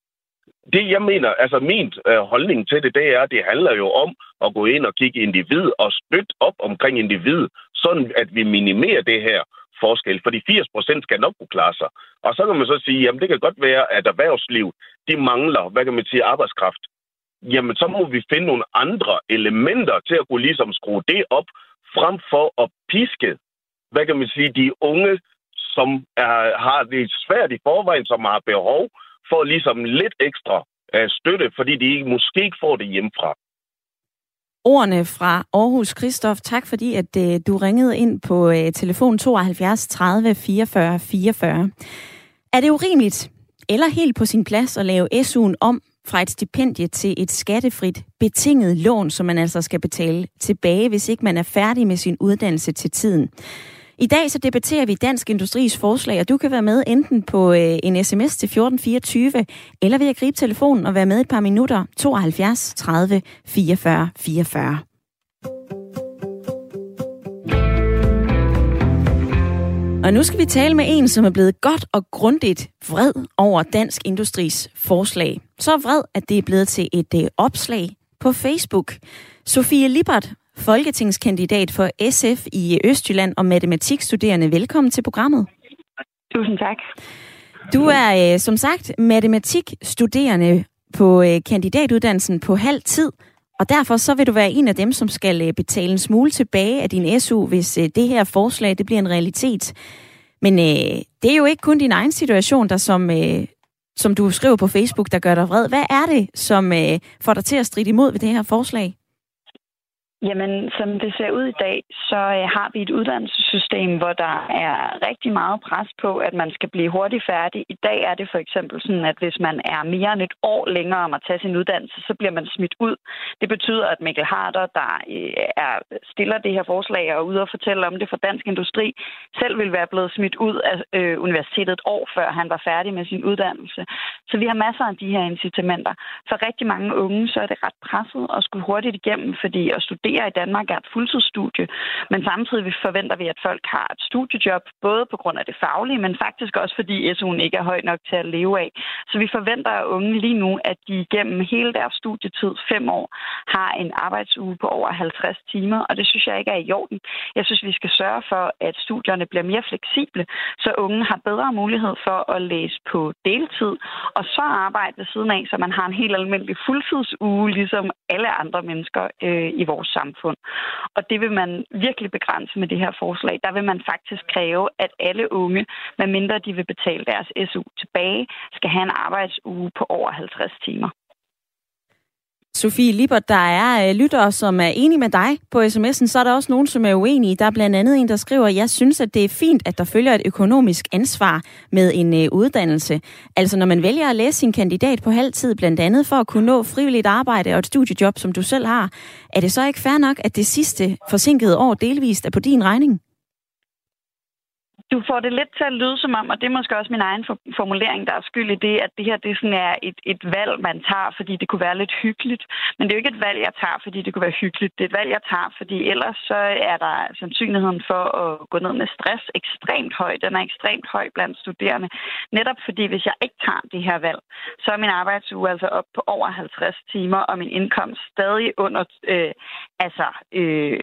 det jeg mener, altså min øh, holdning til det, det er, at det handler jo om at gå ind og kigge individ og støtte op omkring individ, sådan at vi minimerer det her forskel, fordi 80 procent skal nok kunne klare sig. Og så kan man så sige, jamen det kan godt være, at erhvervsliv, de mangler, hvad kan man sige, arbejdskraft. Jamen så må vi finde nogle andre elementer til at kunne ligesom skrue det op, frem for at piske, hvad kan man sige, de unge, som er, har det svært i forvejen, som har behov for ligesom lidt ekstra uh, støtte, fordi de måske ikke får det hjemmefra ordene fra Aarhus. Christoph, tak fordi at øh, du ringede ind på øh, telefon 72 30 44 44. Er det urimeligt eller helt på sin plads at lave SU'en om fra et stipendie til et skattefrit betinget lån, som man altså skal betale tilbage, hvis ikke man er færdig med sin uddannelse til tiden? I dag så debatterer vi Dansk Industris forslag, og du kan være med enten på øh, en sms til 1424, eller ved at gribe telefonen og være med et par minutter 72 30 44 44. Og nu skal vi tale med en, som er blevet godt og grundigt vred over Dansk Industris forslag. Så vred, at det er blevet til et øh, opslag på Facebook. Sofie Libert folketingskandidat for SF i Østjylland og matematikstuderende. Velkommen til programmet. Tusind tak. Du er øh, som sagt matematikstuderende på øh, kandidatuddannelsen på halv tid, og derfor så vil du være en af dem, som skal øh, betale en smule tilbage af din SU, hvis det her forslag det bliver en realitet. Men øh, det er jo ikke kun din egen situation, der som, øh, som du skriver på Facebook, der gør dig vred. Hvad er det, som øh, får dig til at stride imod ved det her forslag? Jamen, som det ser ud i dag, så øh, har vi et uddannelsessystem, hvor der er rigtig meget pres på, at man skal blive hurtigt færdig. I dag er det for eksempel sådan, at hvis man er mere end et år længere om at tage sin uddannelse, så bliver man smidt ud. Det betyder, at Mikkel Harder, der øh, er, stiller det her forslag og er ude og fortælle om det for Dansk Industri, selv vil være blevet smidt ud af øh, universitetet et år, før han var færdig med sin uddannelse. Så vi har masser af de her incitamenter. For rigtig mange unge, så er det ret presset at skulle hurtigt igennem, fordi at studere studere i Danmark er et fuldtidsstudie, men samtidig forventer vi, at folk har et studiejob, både på grund af det faglige, men faktisk også fordi SU'en ikke er høj nok til at leve af. Så vi forventer af unge lige nu, at de gennem hele deres studietid, fem år, har en arbejdsuge på over 50 timer, og det synes jeg ikke er i orden. Jeg synes, vi skal sørge for, at studierne bliver mere fleksible, så unge har bedre mulighed for at læse på deltid, og så arbejde ved siden af, så man har en helt almindelig fuldtidsuge, ligesom alle andre mennesker øh, i vores samfund. Og det vil man virkelig begrænse med det her forslag. Der vil man faktisk kræve, at alle unge, medmindre de vil betale deres SU tilbage, skal have en arbejdsuge på over 50 timer. Sofie Libert, der er øh, lyttere, som er enige med dig på sms'en, så er der også nogen, som er uenige. Der er blandt andet en, der skriver, jeg synes, at det er fint, at der følger et økonomisk ansvar med en øh, uddannelse. Altså når man vælger at læse sin kandidat på halv tid, blandt andet for at kunne nå frivilligt arbejde og et studiejob, som du selv har, er det så ikke fair nok, at det sidste forsinkede år delvist er på din regning? Du får det lidt til at lyde som om, og det er måske også min egen formulering, der er skyld i det, at det her det sådan er et, et valg, man tager, fordi det kunne være lidt hyggeligt. Men det er jo ikke et valg, jeg tager, fordi det kunne være hyggeligt. Det er et valg, jeg tager, fordi ellers så er der sandsynligheden for at gå ned med stress ekstremt høj. Den er ekstremt høj blandt studerende. Netop fordi, hvis jeg ikke tager det her valg, så er min arbejdsuge altså op på over 50 timer, og min indkomst stadig under øh, altså, øh,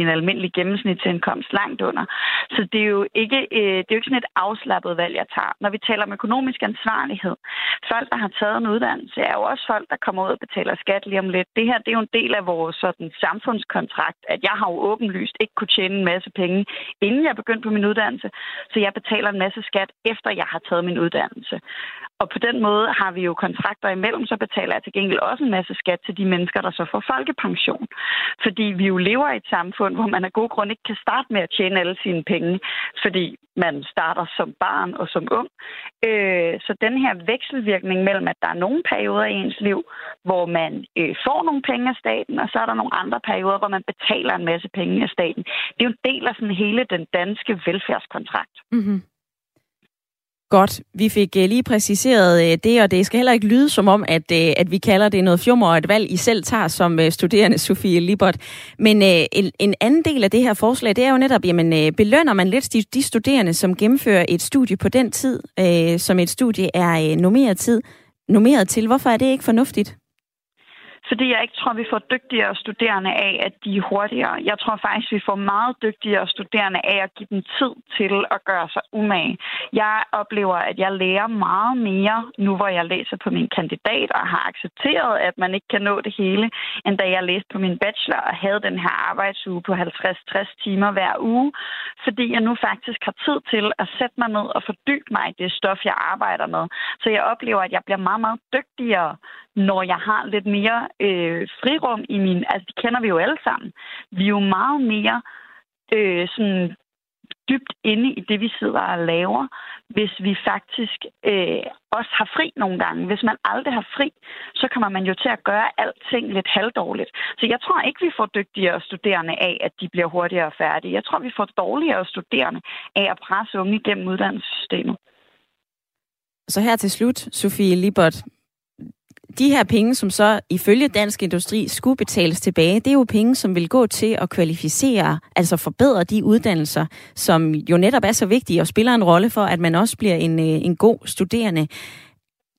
en almindelig gennemsnitsindkomst langt under. Så det er jo ikke øh, det er jo ikke sådan et afslappet valg, jeg tager. Når vi taler om økonomisk ansvarlighed, folk, der har taget en uddannelse, er jo også folk, der kommer ud og betaler skat lige om lidt. Det her det er jo en del af vores sådan, samfundskontrakt, at jeg har jo åbenlyst ikke kunne tjene en masse penge, inden jeg begyndte på min uddannelse, så jeg betaler en masse skat, efter jeg har taget min uddannelse. Og på den måde har vi jo kontrakter imellem, så betaler jeg til gengæld også en masse skat til de mennesker, der så får folkepension. Fordi vi jo lever i et samfund, hvor man af god grund ikke kan starte med at tjene alle sine penge, fordi man starter som barn og som ung. Øh, så den her vekselvirkning mellem, at der er nogle perioder i ens liv, hvor man øh, får nogle penge af staten, og så er der nogle andre perioder, hvor man betaler en masse penge af staten. Det er jo en del af sådan hele den danske velfærdskontrakt. Mm-hmm. Godt, vi fik øh, lige præciseret øh, det, og det skal heller ikke lyde som om, at, øh, at vi kalder det noget fjummer og et valg, I selv tager som studerende, Sofie Libert. Men en, en anden del af det her forslag, det er jo netop, jamen belønner man lidt de, de studerende, som gennemfører et studie på den tid, øh, som et studie er normeret, tid, normeret til. Hvorfor er det ikke fornuftigt? Fordi jeg ikke tror, vi får dygtigere studerende af, at de er hurtigere. Jeg tror faktisk, vi får meget dygtigere studerende af at give dem tid til at gøre sig umage. Jeg oplever, at jeg lærer meget mere, nu hvor jeg læser på min kandidat og har accepteret, at man ikke kan nå det hele, end da jeg læste på min bachelor og havde den her arbejdsuge på 50-60 timer hver uge. Fordi jeg nu faktisk har tid til at sætte mig ned og fordybe mig i det stof, jeg arbejder med. Så jeg oplever, at jeg bliver meget, meget dygtigere når jeg har lidt mere øh, frirum i min... Altså, det kender vi jo alle sammen. Vi er jo meget mere øh, sådan dybt inde i det, vi sidder og laver, hvis vi faktisk øh, også har fri nogle gange. Hvis man aldrig har fri, så kommer man jo til at gøre alting lidt halvdårligt. Så jeg tror ikke, vi får dygtigere studerende af, at de bliver hurtigere færdige. Jeg tror, vi får dårligere studerende af at presse unge igennem uddannelsessystemet. Så her til slut, Sofie Libert, de her penge, som så ifølge Dansk Industri skulle betales tilbage, det er jo penge, som vil gå til at kvalificere, altså forbedre de uddannelser, som jo netop er så vigtige og spiller en rolle for, at man også bliver en, øh, en god studerende.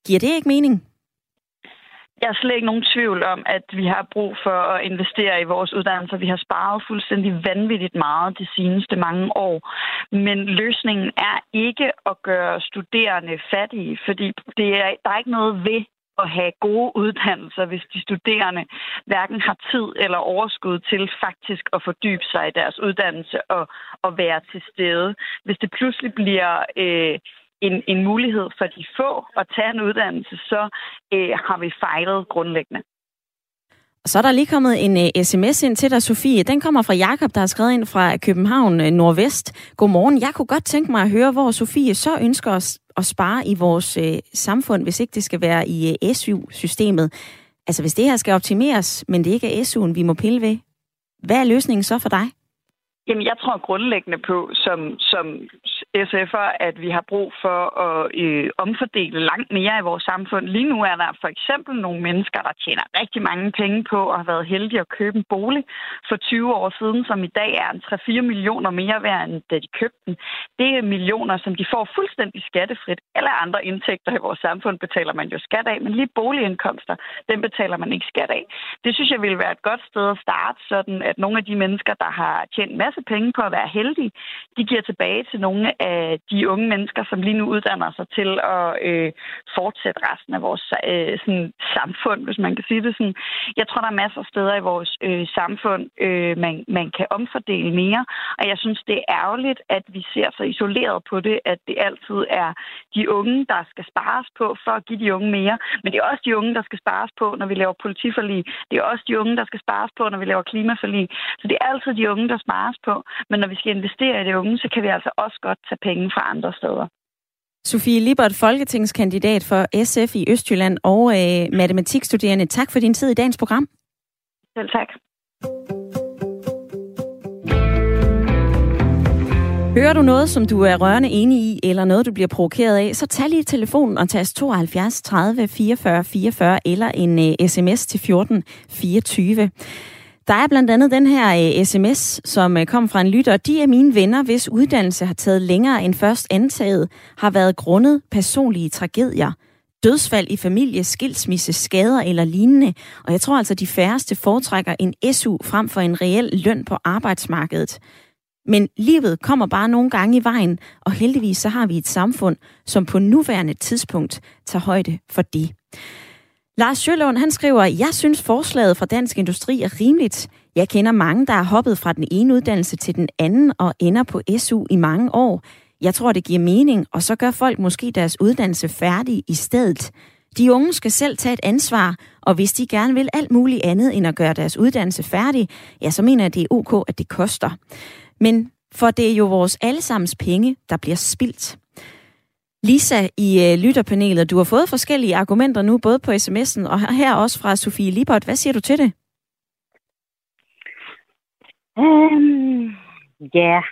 Giver det ikke mening? Jeg er slet ikke nogen tvivl om, at vi har brug for at investere i vores uddannelser. Vi har sparet fuldstændig vanvittigt meget de seneste mange år. Men løsningen er ikke at gøre studerende fattige, fordi det er, der er ikke noget ved at have gode uddannelser, hvis de studerende hverken har tid eller overskud til faktisk at fordybe sig i deres uddannelse og, og være til stede. Hvis det pludselig bliver øh, en, en mulighed for de få at tage en uddannelse, så øh, har vi fejlet grundlæggende. Så er der lige kommet en øh, uh, sms ind til dig, Sofie. Den kommer fra Jakob, der har skrevet ind fra København uh, Nordvest. Godmorgen. Jeg kunne godt tænke mig at høre, hvor Sofie så ønsker os at spare i vores uh, samfund, hvis ikke det skal være i uh, SU-systemet. Altså hvis det her skal optimeres, men det ikke er SU'en, vi må pille ved. Hvad er løsningen så for dig? Jamen, jeg tror grundlæggende på, som, som SF'er, at vi har brug for at øh, omfordele langt mere i vores samfund. Lige nu er der for eksempel nogle mennesker, der tjener rigtig mange penge på og har været heldige at købe en bolig for 20 år siden, som i dag er 3-4 millioner mere værd, end da de købte den. Det er millioner, som de får fuldstændig skattefrit. Alle andre indtægter i vores samfund betaler man jo skat af, men lige boligindkomster, den betaler man ikke skat af. Det synes jeg ville være et godt sted at starte, sådan at nogle af de mennesker, der har tjent en masse penge på at være heldige, de giver tilbage til nogle af de unge mennesker, som lige nu uddanner sig til at øh, fortsætte resten af vores øh, sådan, samfund, hvis man kan sige det sådan. Jeg tror, der er masser af steder i vores øh, samfund, øh, man, man kan omfordele mere, og jeg synes, det er ærgerligt, at vi ser så isoleret på det, at det altid er de unge, der skal spares på for at give de unge mere. Men det er også de unge, der skal spares på, når vi laver politiforlig. Det er også de unge, der skal spares på, når vi laver klimaforlig. Så det er altid de unge, der spares på. Men når vi skal investere i de unge, så kan vi altså også godt tage penge fra andre steder. Sofie Libert, folketingskandidat for SF i Østjylland og øh, matematikstuderende. Tak for din tid i dagens program. Selv tak. Hører du noget, som du er rørende enig i, eller noget, du bliver provokeret af, så tag lige telefonen og tast 72 30 44 44 eller en uh, sms til 14 24. Der er blandt andet den her øh, uh, sms, som uh, kom fra en lytter. De er mine venner, hvis uddannelse har taget længere end først antaget, har været grundet personlige tragedier. Dødsfald i familie, skilsmisse, skader eller lignende. Og jeg tror altså, de færreste foretrækker en SU frem for en reel løn på arbejdsmarkedet. Men livet kommer bare nogle gange i vejen, og heldigvis så har vi et samfund, som på nuværende tidspunkt tager højde for det. Lars Sjølund, han skriver, jeg synes forslaget fra Dansk Industri er rimeligt. Jeg kender mange, der er hoppet fra den ene uddannelse til den anden og ender på SU i mange år. Jeg tror, det giver mening, og så gør folk måske deres uddannelse færdig i stedet. De unge skal selv tage et ansvar, og hvis de gerne vil alt muligt andet end at gøre deres uddannelse færdig, ja, så mener jeg, det er ok, at det koster. Men for det er jo vores allesammens penge, der bliver spildt. Lisa i øh, lytterpanelet, du har fået forskellige argumenter nu, både på sms'en og her også fra Sofie Libert. Hvad siger du til det? Um, ja, yeah.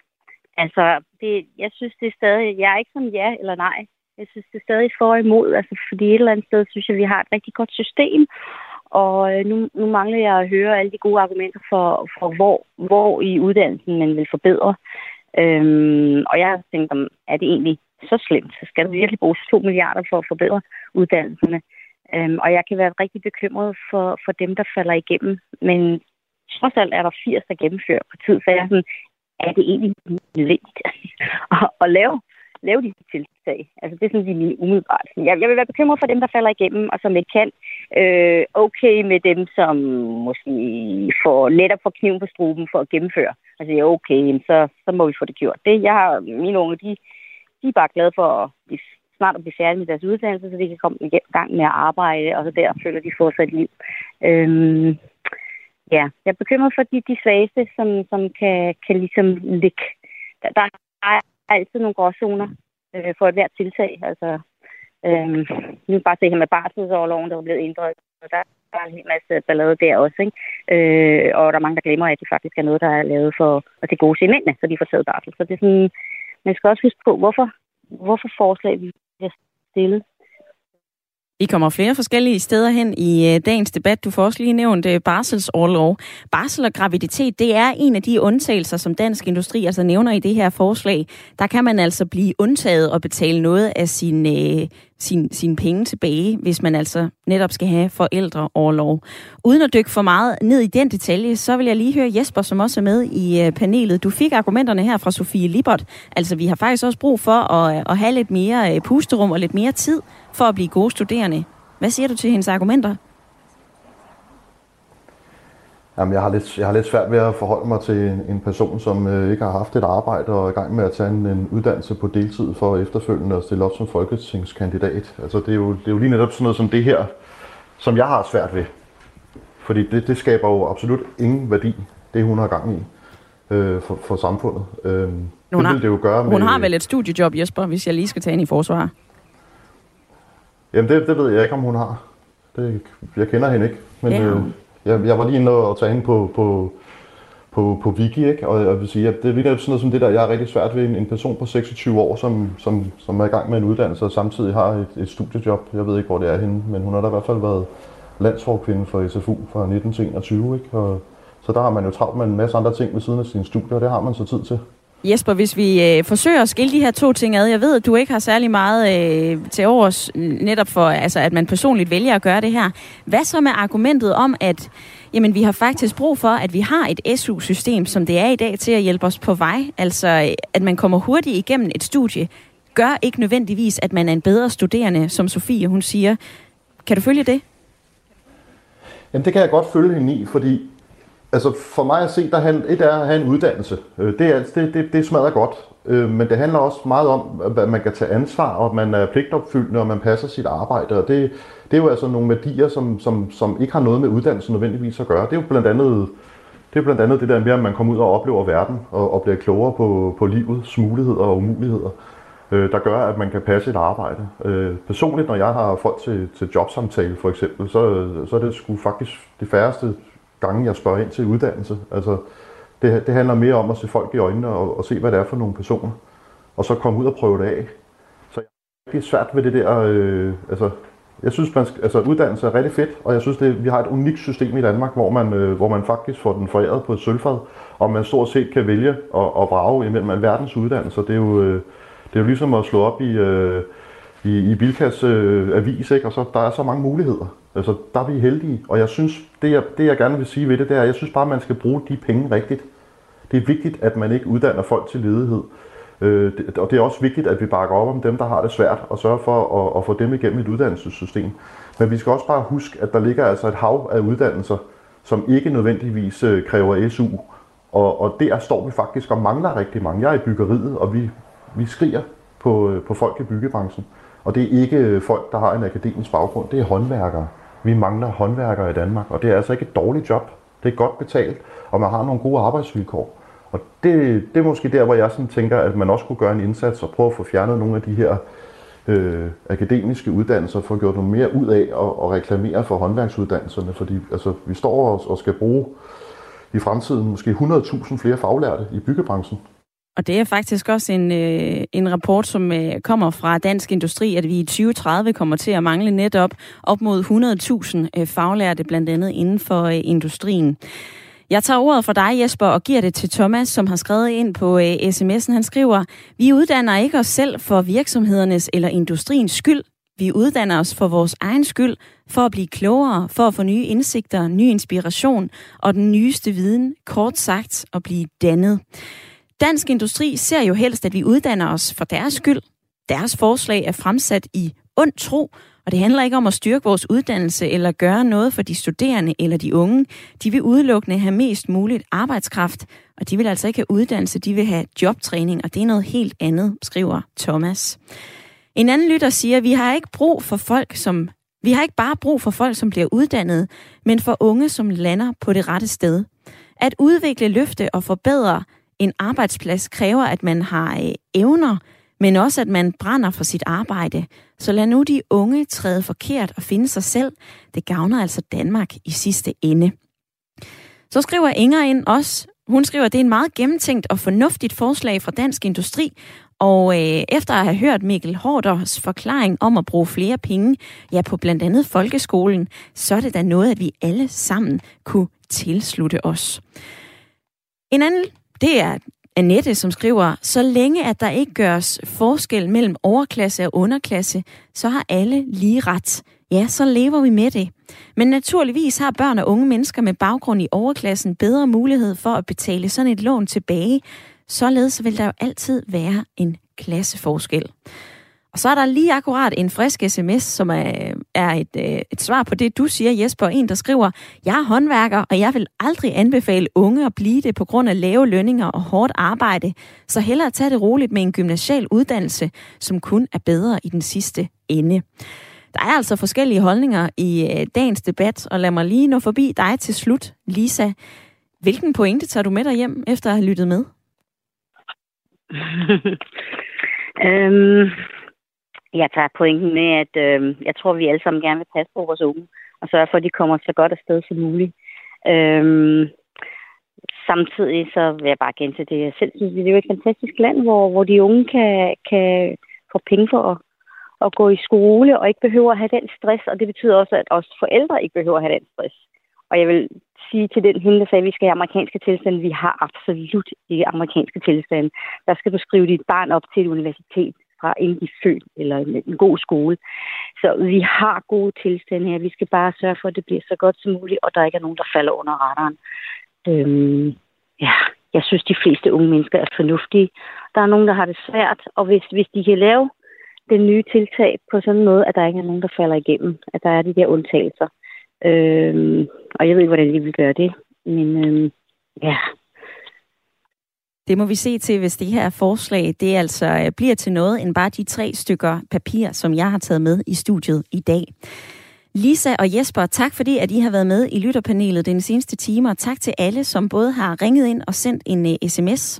altså, det, jeg synes det er stadig, jeg er ikke som ja eller nej. Jeg synes det er stadig for og imod, altså, fordi et eller andet sted synes jeg, vi har et rigtig godt system, og øh, nu, nu mangler jeg at høre alle de gode argumenter for, for hvor, hvor i uddannelsen man vil forbedre. Øhm, og jeg har tænkt, om er det egentlig så slemt? Så skal der virkelig bruges 2 milliarder for at forbedre uddannelserne. Øhm, og jeg kan være rigtig bekymret for, for dem, der falder igennem. Men trods alt er der 80, der gennemfører på tid. Så jeg er sådan, er det egentlig nødvendigt at, at lave, lave de tiltag? Altså det er sådan lige umiddelbart. Jeg, jeg vil være bekymret for dem, der falder igennem, og som ikke kan. Øh, okay med dem, som måske får netop får kniven på struben for at gennemføre. Altså ja, okay, så, så må vi få det gjort. Det, jeg har, mine unge, de, de er bare glade for at blive, snart at blive færdige med deres uddannelse, så de kan komme i gang med at arbejde, og så der føler de får sig et liv. Øhm, ja, jeg er bekymret for de, de svageste, som, som kan, kan ligesom ligge. Der, der er altid nogle gråzoner øh, for et hvert tiltag. Altså, øhm, nu kan bare se her med barselsårloven, der er blevet ændret. Og der er en hel masse ballade der også. Ikke? Øh, og der er mange, der glemmer, at det faktisk er noget, der er lavet for at det gode se mændene, så de får taget barsel. Så det er sådan, man skal også huske på, hvorfor, hvorfor forslag vi bliver stillet. I kommer flere forskellige steder hen i øh, dagens debat. Du får også lige nævnt øh, barselsårlov. Barsel og graviditet, det er en af de undtagelser, som Dansk Industri altså nævner i det her forslag. Der kan man altså blive undtaget og betale noget af sin, øh, sin, sin penge tilbage, hvis man altså netop skal have forældreoverlov. Uden at dykke for meget ned i den detalje, så vil jeg lige høre Jesper, som også er med i øh, panelet. Du fik argumenterne her fra Sofie Libert. Altså, vi har faktisk også brug for at, at have lidt mere øh, pusterum og lidt mere tid for at blive gode studerende. Hvad siger du til hendes argumenter? Jamen, jeg har, lidt, jeg har lidt svært ved at forholde mig til en, en person, som øh, ikke har haft et arbejde og er i gang med at tage en, en uddannelse på deltid for efterfølgende at stille op som folketingskandidat. Altså, det er, jo, det er jo lige netop sådan noget som det her, som jeg har svært ved. Fordi det, det skaber jo absolut ingen værdi, det hun har gang i øh, for, for samfundet. Øh, hun det har, vil det jo gøre med... Hun har vel et studiejob, Jesper, hvis jeg lige skal tage ind i forsvar? Jamen, det, det ved jeg ikke, om hun har. Det, jeg kender hende ikke. Men ja. øh, jeg, jeg var lige inde og tage på, på, på, på Wiki, ikke? og jeg vil sige, at det er sådan noget som det der, jeg er rigtig svært ved en, en person på 26 år, som, som, som er i gang med en uddannelse og samtidig har et, et studiejob. Jeg ved ikke, hvor det er henne, men hun har da i hvert fald været landsforkvinde for SFU fra 19 til 21, ikke? Og, så der har man jo travlt med en masse andre ting ved siden af sine studier, og det har man så tid til. Jesper, hvis vi øh, forsøger at skille de her to ting ad, jeg ved, at du ikke har særlig meget øh, til overs øh, netop for, altså, at man personligt vælger at gøre det her. Hvad så med argumentet om, at jamen, vi har faktisk brug for, at vi har et SU-system, som det er i dag, til at hjælpe os på vej? Altså, at man kommer hurtigt igennem et studie, gør ikke nødvendigvis, at man er en bedre studerende, som Sofie hun siger. Kan du følge det? Jamen, det kan jeg godt følge hende i, fordi Altså for mig at se, der han, et er at have en uddannelse. Øh, det, er, det, det, det smadrer godt. Øh, men det handler også meget om, at man kan tage ansvar, og at man er pligtopfyldende, og man passer sit arbejde. Og det, det er jo altså nogle værdier, som, som, som ikke har noget med uddannelse nødvendigvis at gøre. Det er jo blandt andet det, er blandt andet det der med, at man kommer ud og oplever verden, og, og bliver klogere på, på livets muligheder og umuligheder, øh, der gør, at man kan passe et arbejde. Øh, personligt, når jeg har folk til, til jobsamtale for eksempel, så, så er det sgu faktisk det færreste gange, jeg spørger ind til uddannelse. Altså, det, det handler mere om at se folk i øjnene og, og se, hvad det er for nogle personer. Og så komme ud og prøve det af. Så jeg er svært ved det der... Øh, altså, jeg synes, man skal, altså, uddannelse er rigtig fedt, og jeg synes, det, vi har et unikt system i Danmark, hvor man, øh, hvor man faktisk får den foræret på et sølvfad, og man stort set kan vælge at, at vrage imellem alverdens uddannelser. Det er jo, øh, det er jo ligesom at slå op i, øh, i, i Bilkas øh, avis, ikke? og så der er så mange muligheder. Altså, der er vi heldige, og jeg synes, det jeg, det jeg gerne vil sige ved det, det er, at jeg synes bare, at man skal bruge de penge rigtigt. Det er vigtigt, at man ikke uddanner folk til ledighed. Øh, det, og det er også vigtigt, at vi bakker op om dem, der har det svært, og sørger for at, at få dem igennem et uddannelsessystem. Men vi skal også bare huske, at der ligger altså et hav af uddannelser, som ikke nødvendigvis øh, kræver SU. Og, og der står vi faktisk og mangler rigtig mange. Jeg er i byggeriet, og vi, vi skriger på, øh, på folk i byggebranchen. Og det er ikke øh, folk, der har en akademisk baggrund, det er håndværkere. Vi mangler håndværkere i Danmark, og det er altså ikke et dårligt job. Det er godt betalt, og man har nogle gode arbejdsvilkår. Og det, det er måske der, hvor jeg sådan tænker, at man også kunne gøre en indsats og prøve at få fjernet nogle af de her øh, akademiske uddannelser, få gjort noget mere ud af og, og reklamere for håndværksuddannelserne, fordi altså, vi står og, og skal bruge i fremtiden måske 100.000 flere faglærte i byggebranchen. Og det er faktisk også en, øh, en rapport, som øh, kommer fra Dansk Industri, at vi i 2030 kommer til at mangle netop op mod 100.000 øh, faglærte, blandt andet inden for øh, industrien. Jeg tager ordet for dig, Jesper, og giver det til Thomas, som har skrevet ind på øh, sms'en. Han skriver, vi uddanner ikke os selv for virksomhedernes eller industriens skyld. Vi uddanner os for vores egen skyld, for at blive klogere, for at få nye indsigter, ny inspiration og den nyeste viden, kort sagt at blive dannet. Dansk Industri ser jo helst, at vi uddanner os for deres skyld. Deres forslag er fremsat i ond tro, og det handler ikke om at styrke vores uddannelse eller gøre noget for de studerende eller de unge. De vil udelukkende have mest muligt arbejdskraft, og de vil altså ikke have uddannelse, de vil have jobtræning, og det er noget helt andet, skriver Thomas. En anden lytter siger, at vi har ikke brug for folk, som vi har ikke bare brug for folk, som bliver uddannet, men for unge, som lander på det rette sted. At udvikle, løfte og forbedre en arbejdsplads kræver, at man har øh, evner, men også at man brænder for sit arbejde. Så lad nu de unge træde forkert og finde sig selv. Det gavner altså Danmark i sidste ende. Så skriver Inger ind også, hun skriver, at det er en meget gennemtænkt og fornuftigt forslag fra Dansk Industri, og øh, efter at have hørt Mikkel Hårders forklaring om at bruge flere penge, ja på blandt andet folkeskolen, så er det da noget, at vi alle sammen kunne tilslutte os. En anden det er Annette, som skriver, så længe at der ikke gøres forskel mellem overklasse og underklasse, så har alle lige ret. Ja, så lever vi med det. Men naturligvis har børn og unge mennesker med baggrund i overklassen bedre mulighed for at betale sådan et lån tilbage. Således vil der jo altid være en klasseforskel. Og så er der lige akkurat en frisk sms, som er, er et, øh, et svar på det, du siger, Jesper. En, der skriver, jeg er håndværker, og jeg vil aldrig anbefale unge at blive det på grund af lave lønninger og hårdt arbejde. Så hellere tage det roligt med en gymnasial uddannelse, som kun er bedre i den sidste ende. Der er altså forskellige holdninger i øh, dagens debat, og lad mig lige nå forbi dig til slut, Lisa. Hvilken pointe tager du med dig hjem, efter at have lyttet med? øhm, jeg tager pointen med, at øh, jeg tror, vi alle sammen gerne vil passe på vores unge, og sørge for, at de kommer så godt afsted som muligt. Øh, samtidig så vil jeg bare gentage det, jeg selv synes, det er jo et fantastisk land, hvor, hvor de unge kan, kan få penge for at, at gå i skole og ikke behøver at have den stress, og det betyder også, at også forældre ikke behøver at have den stress. Og jeg vil sige til den hende, der sagde, at vi skal have amerikanske tilstande, vi har absolut ikke amerikanske tilstande. Der skal du skrive dit barn op til et universitet fra inden de er født, eller en, en god skole. Så vi har gode tilstande her. Vi skal bare sørge for, at det bliver så godt som muligt, og der ikke er nogen, der falder under radaren. Øhm, ja, jeg synes, de fleste unge mennesker er fornuftige. Der er nogen, der har det svært, og hvis, hvis de kan lave den nye tiltag på sådan en måde, at der ikke er nogen, der falder igennem, at der er de der undtagelser. Øhm, og jeg ved ikke, hvordan de vil gøre det, men øhm, ja, det må vi se til, hvis det her forslag det altså øh, bliver til noget, end bare de tre stykker papir, som jeg har taget med i studiet i dag. Lisa og Jesper, tak fordi, at I har været med i lytterpanelet den seneste time, og tak til alle, som både har ringet ind og sendt en øh, uh, sms.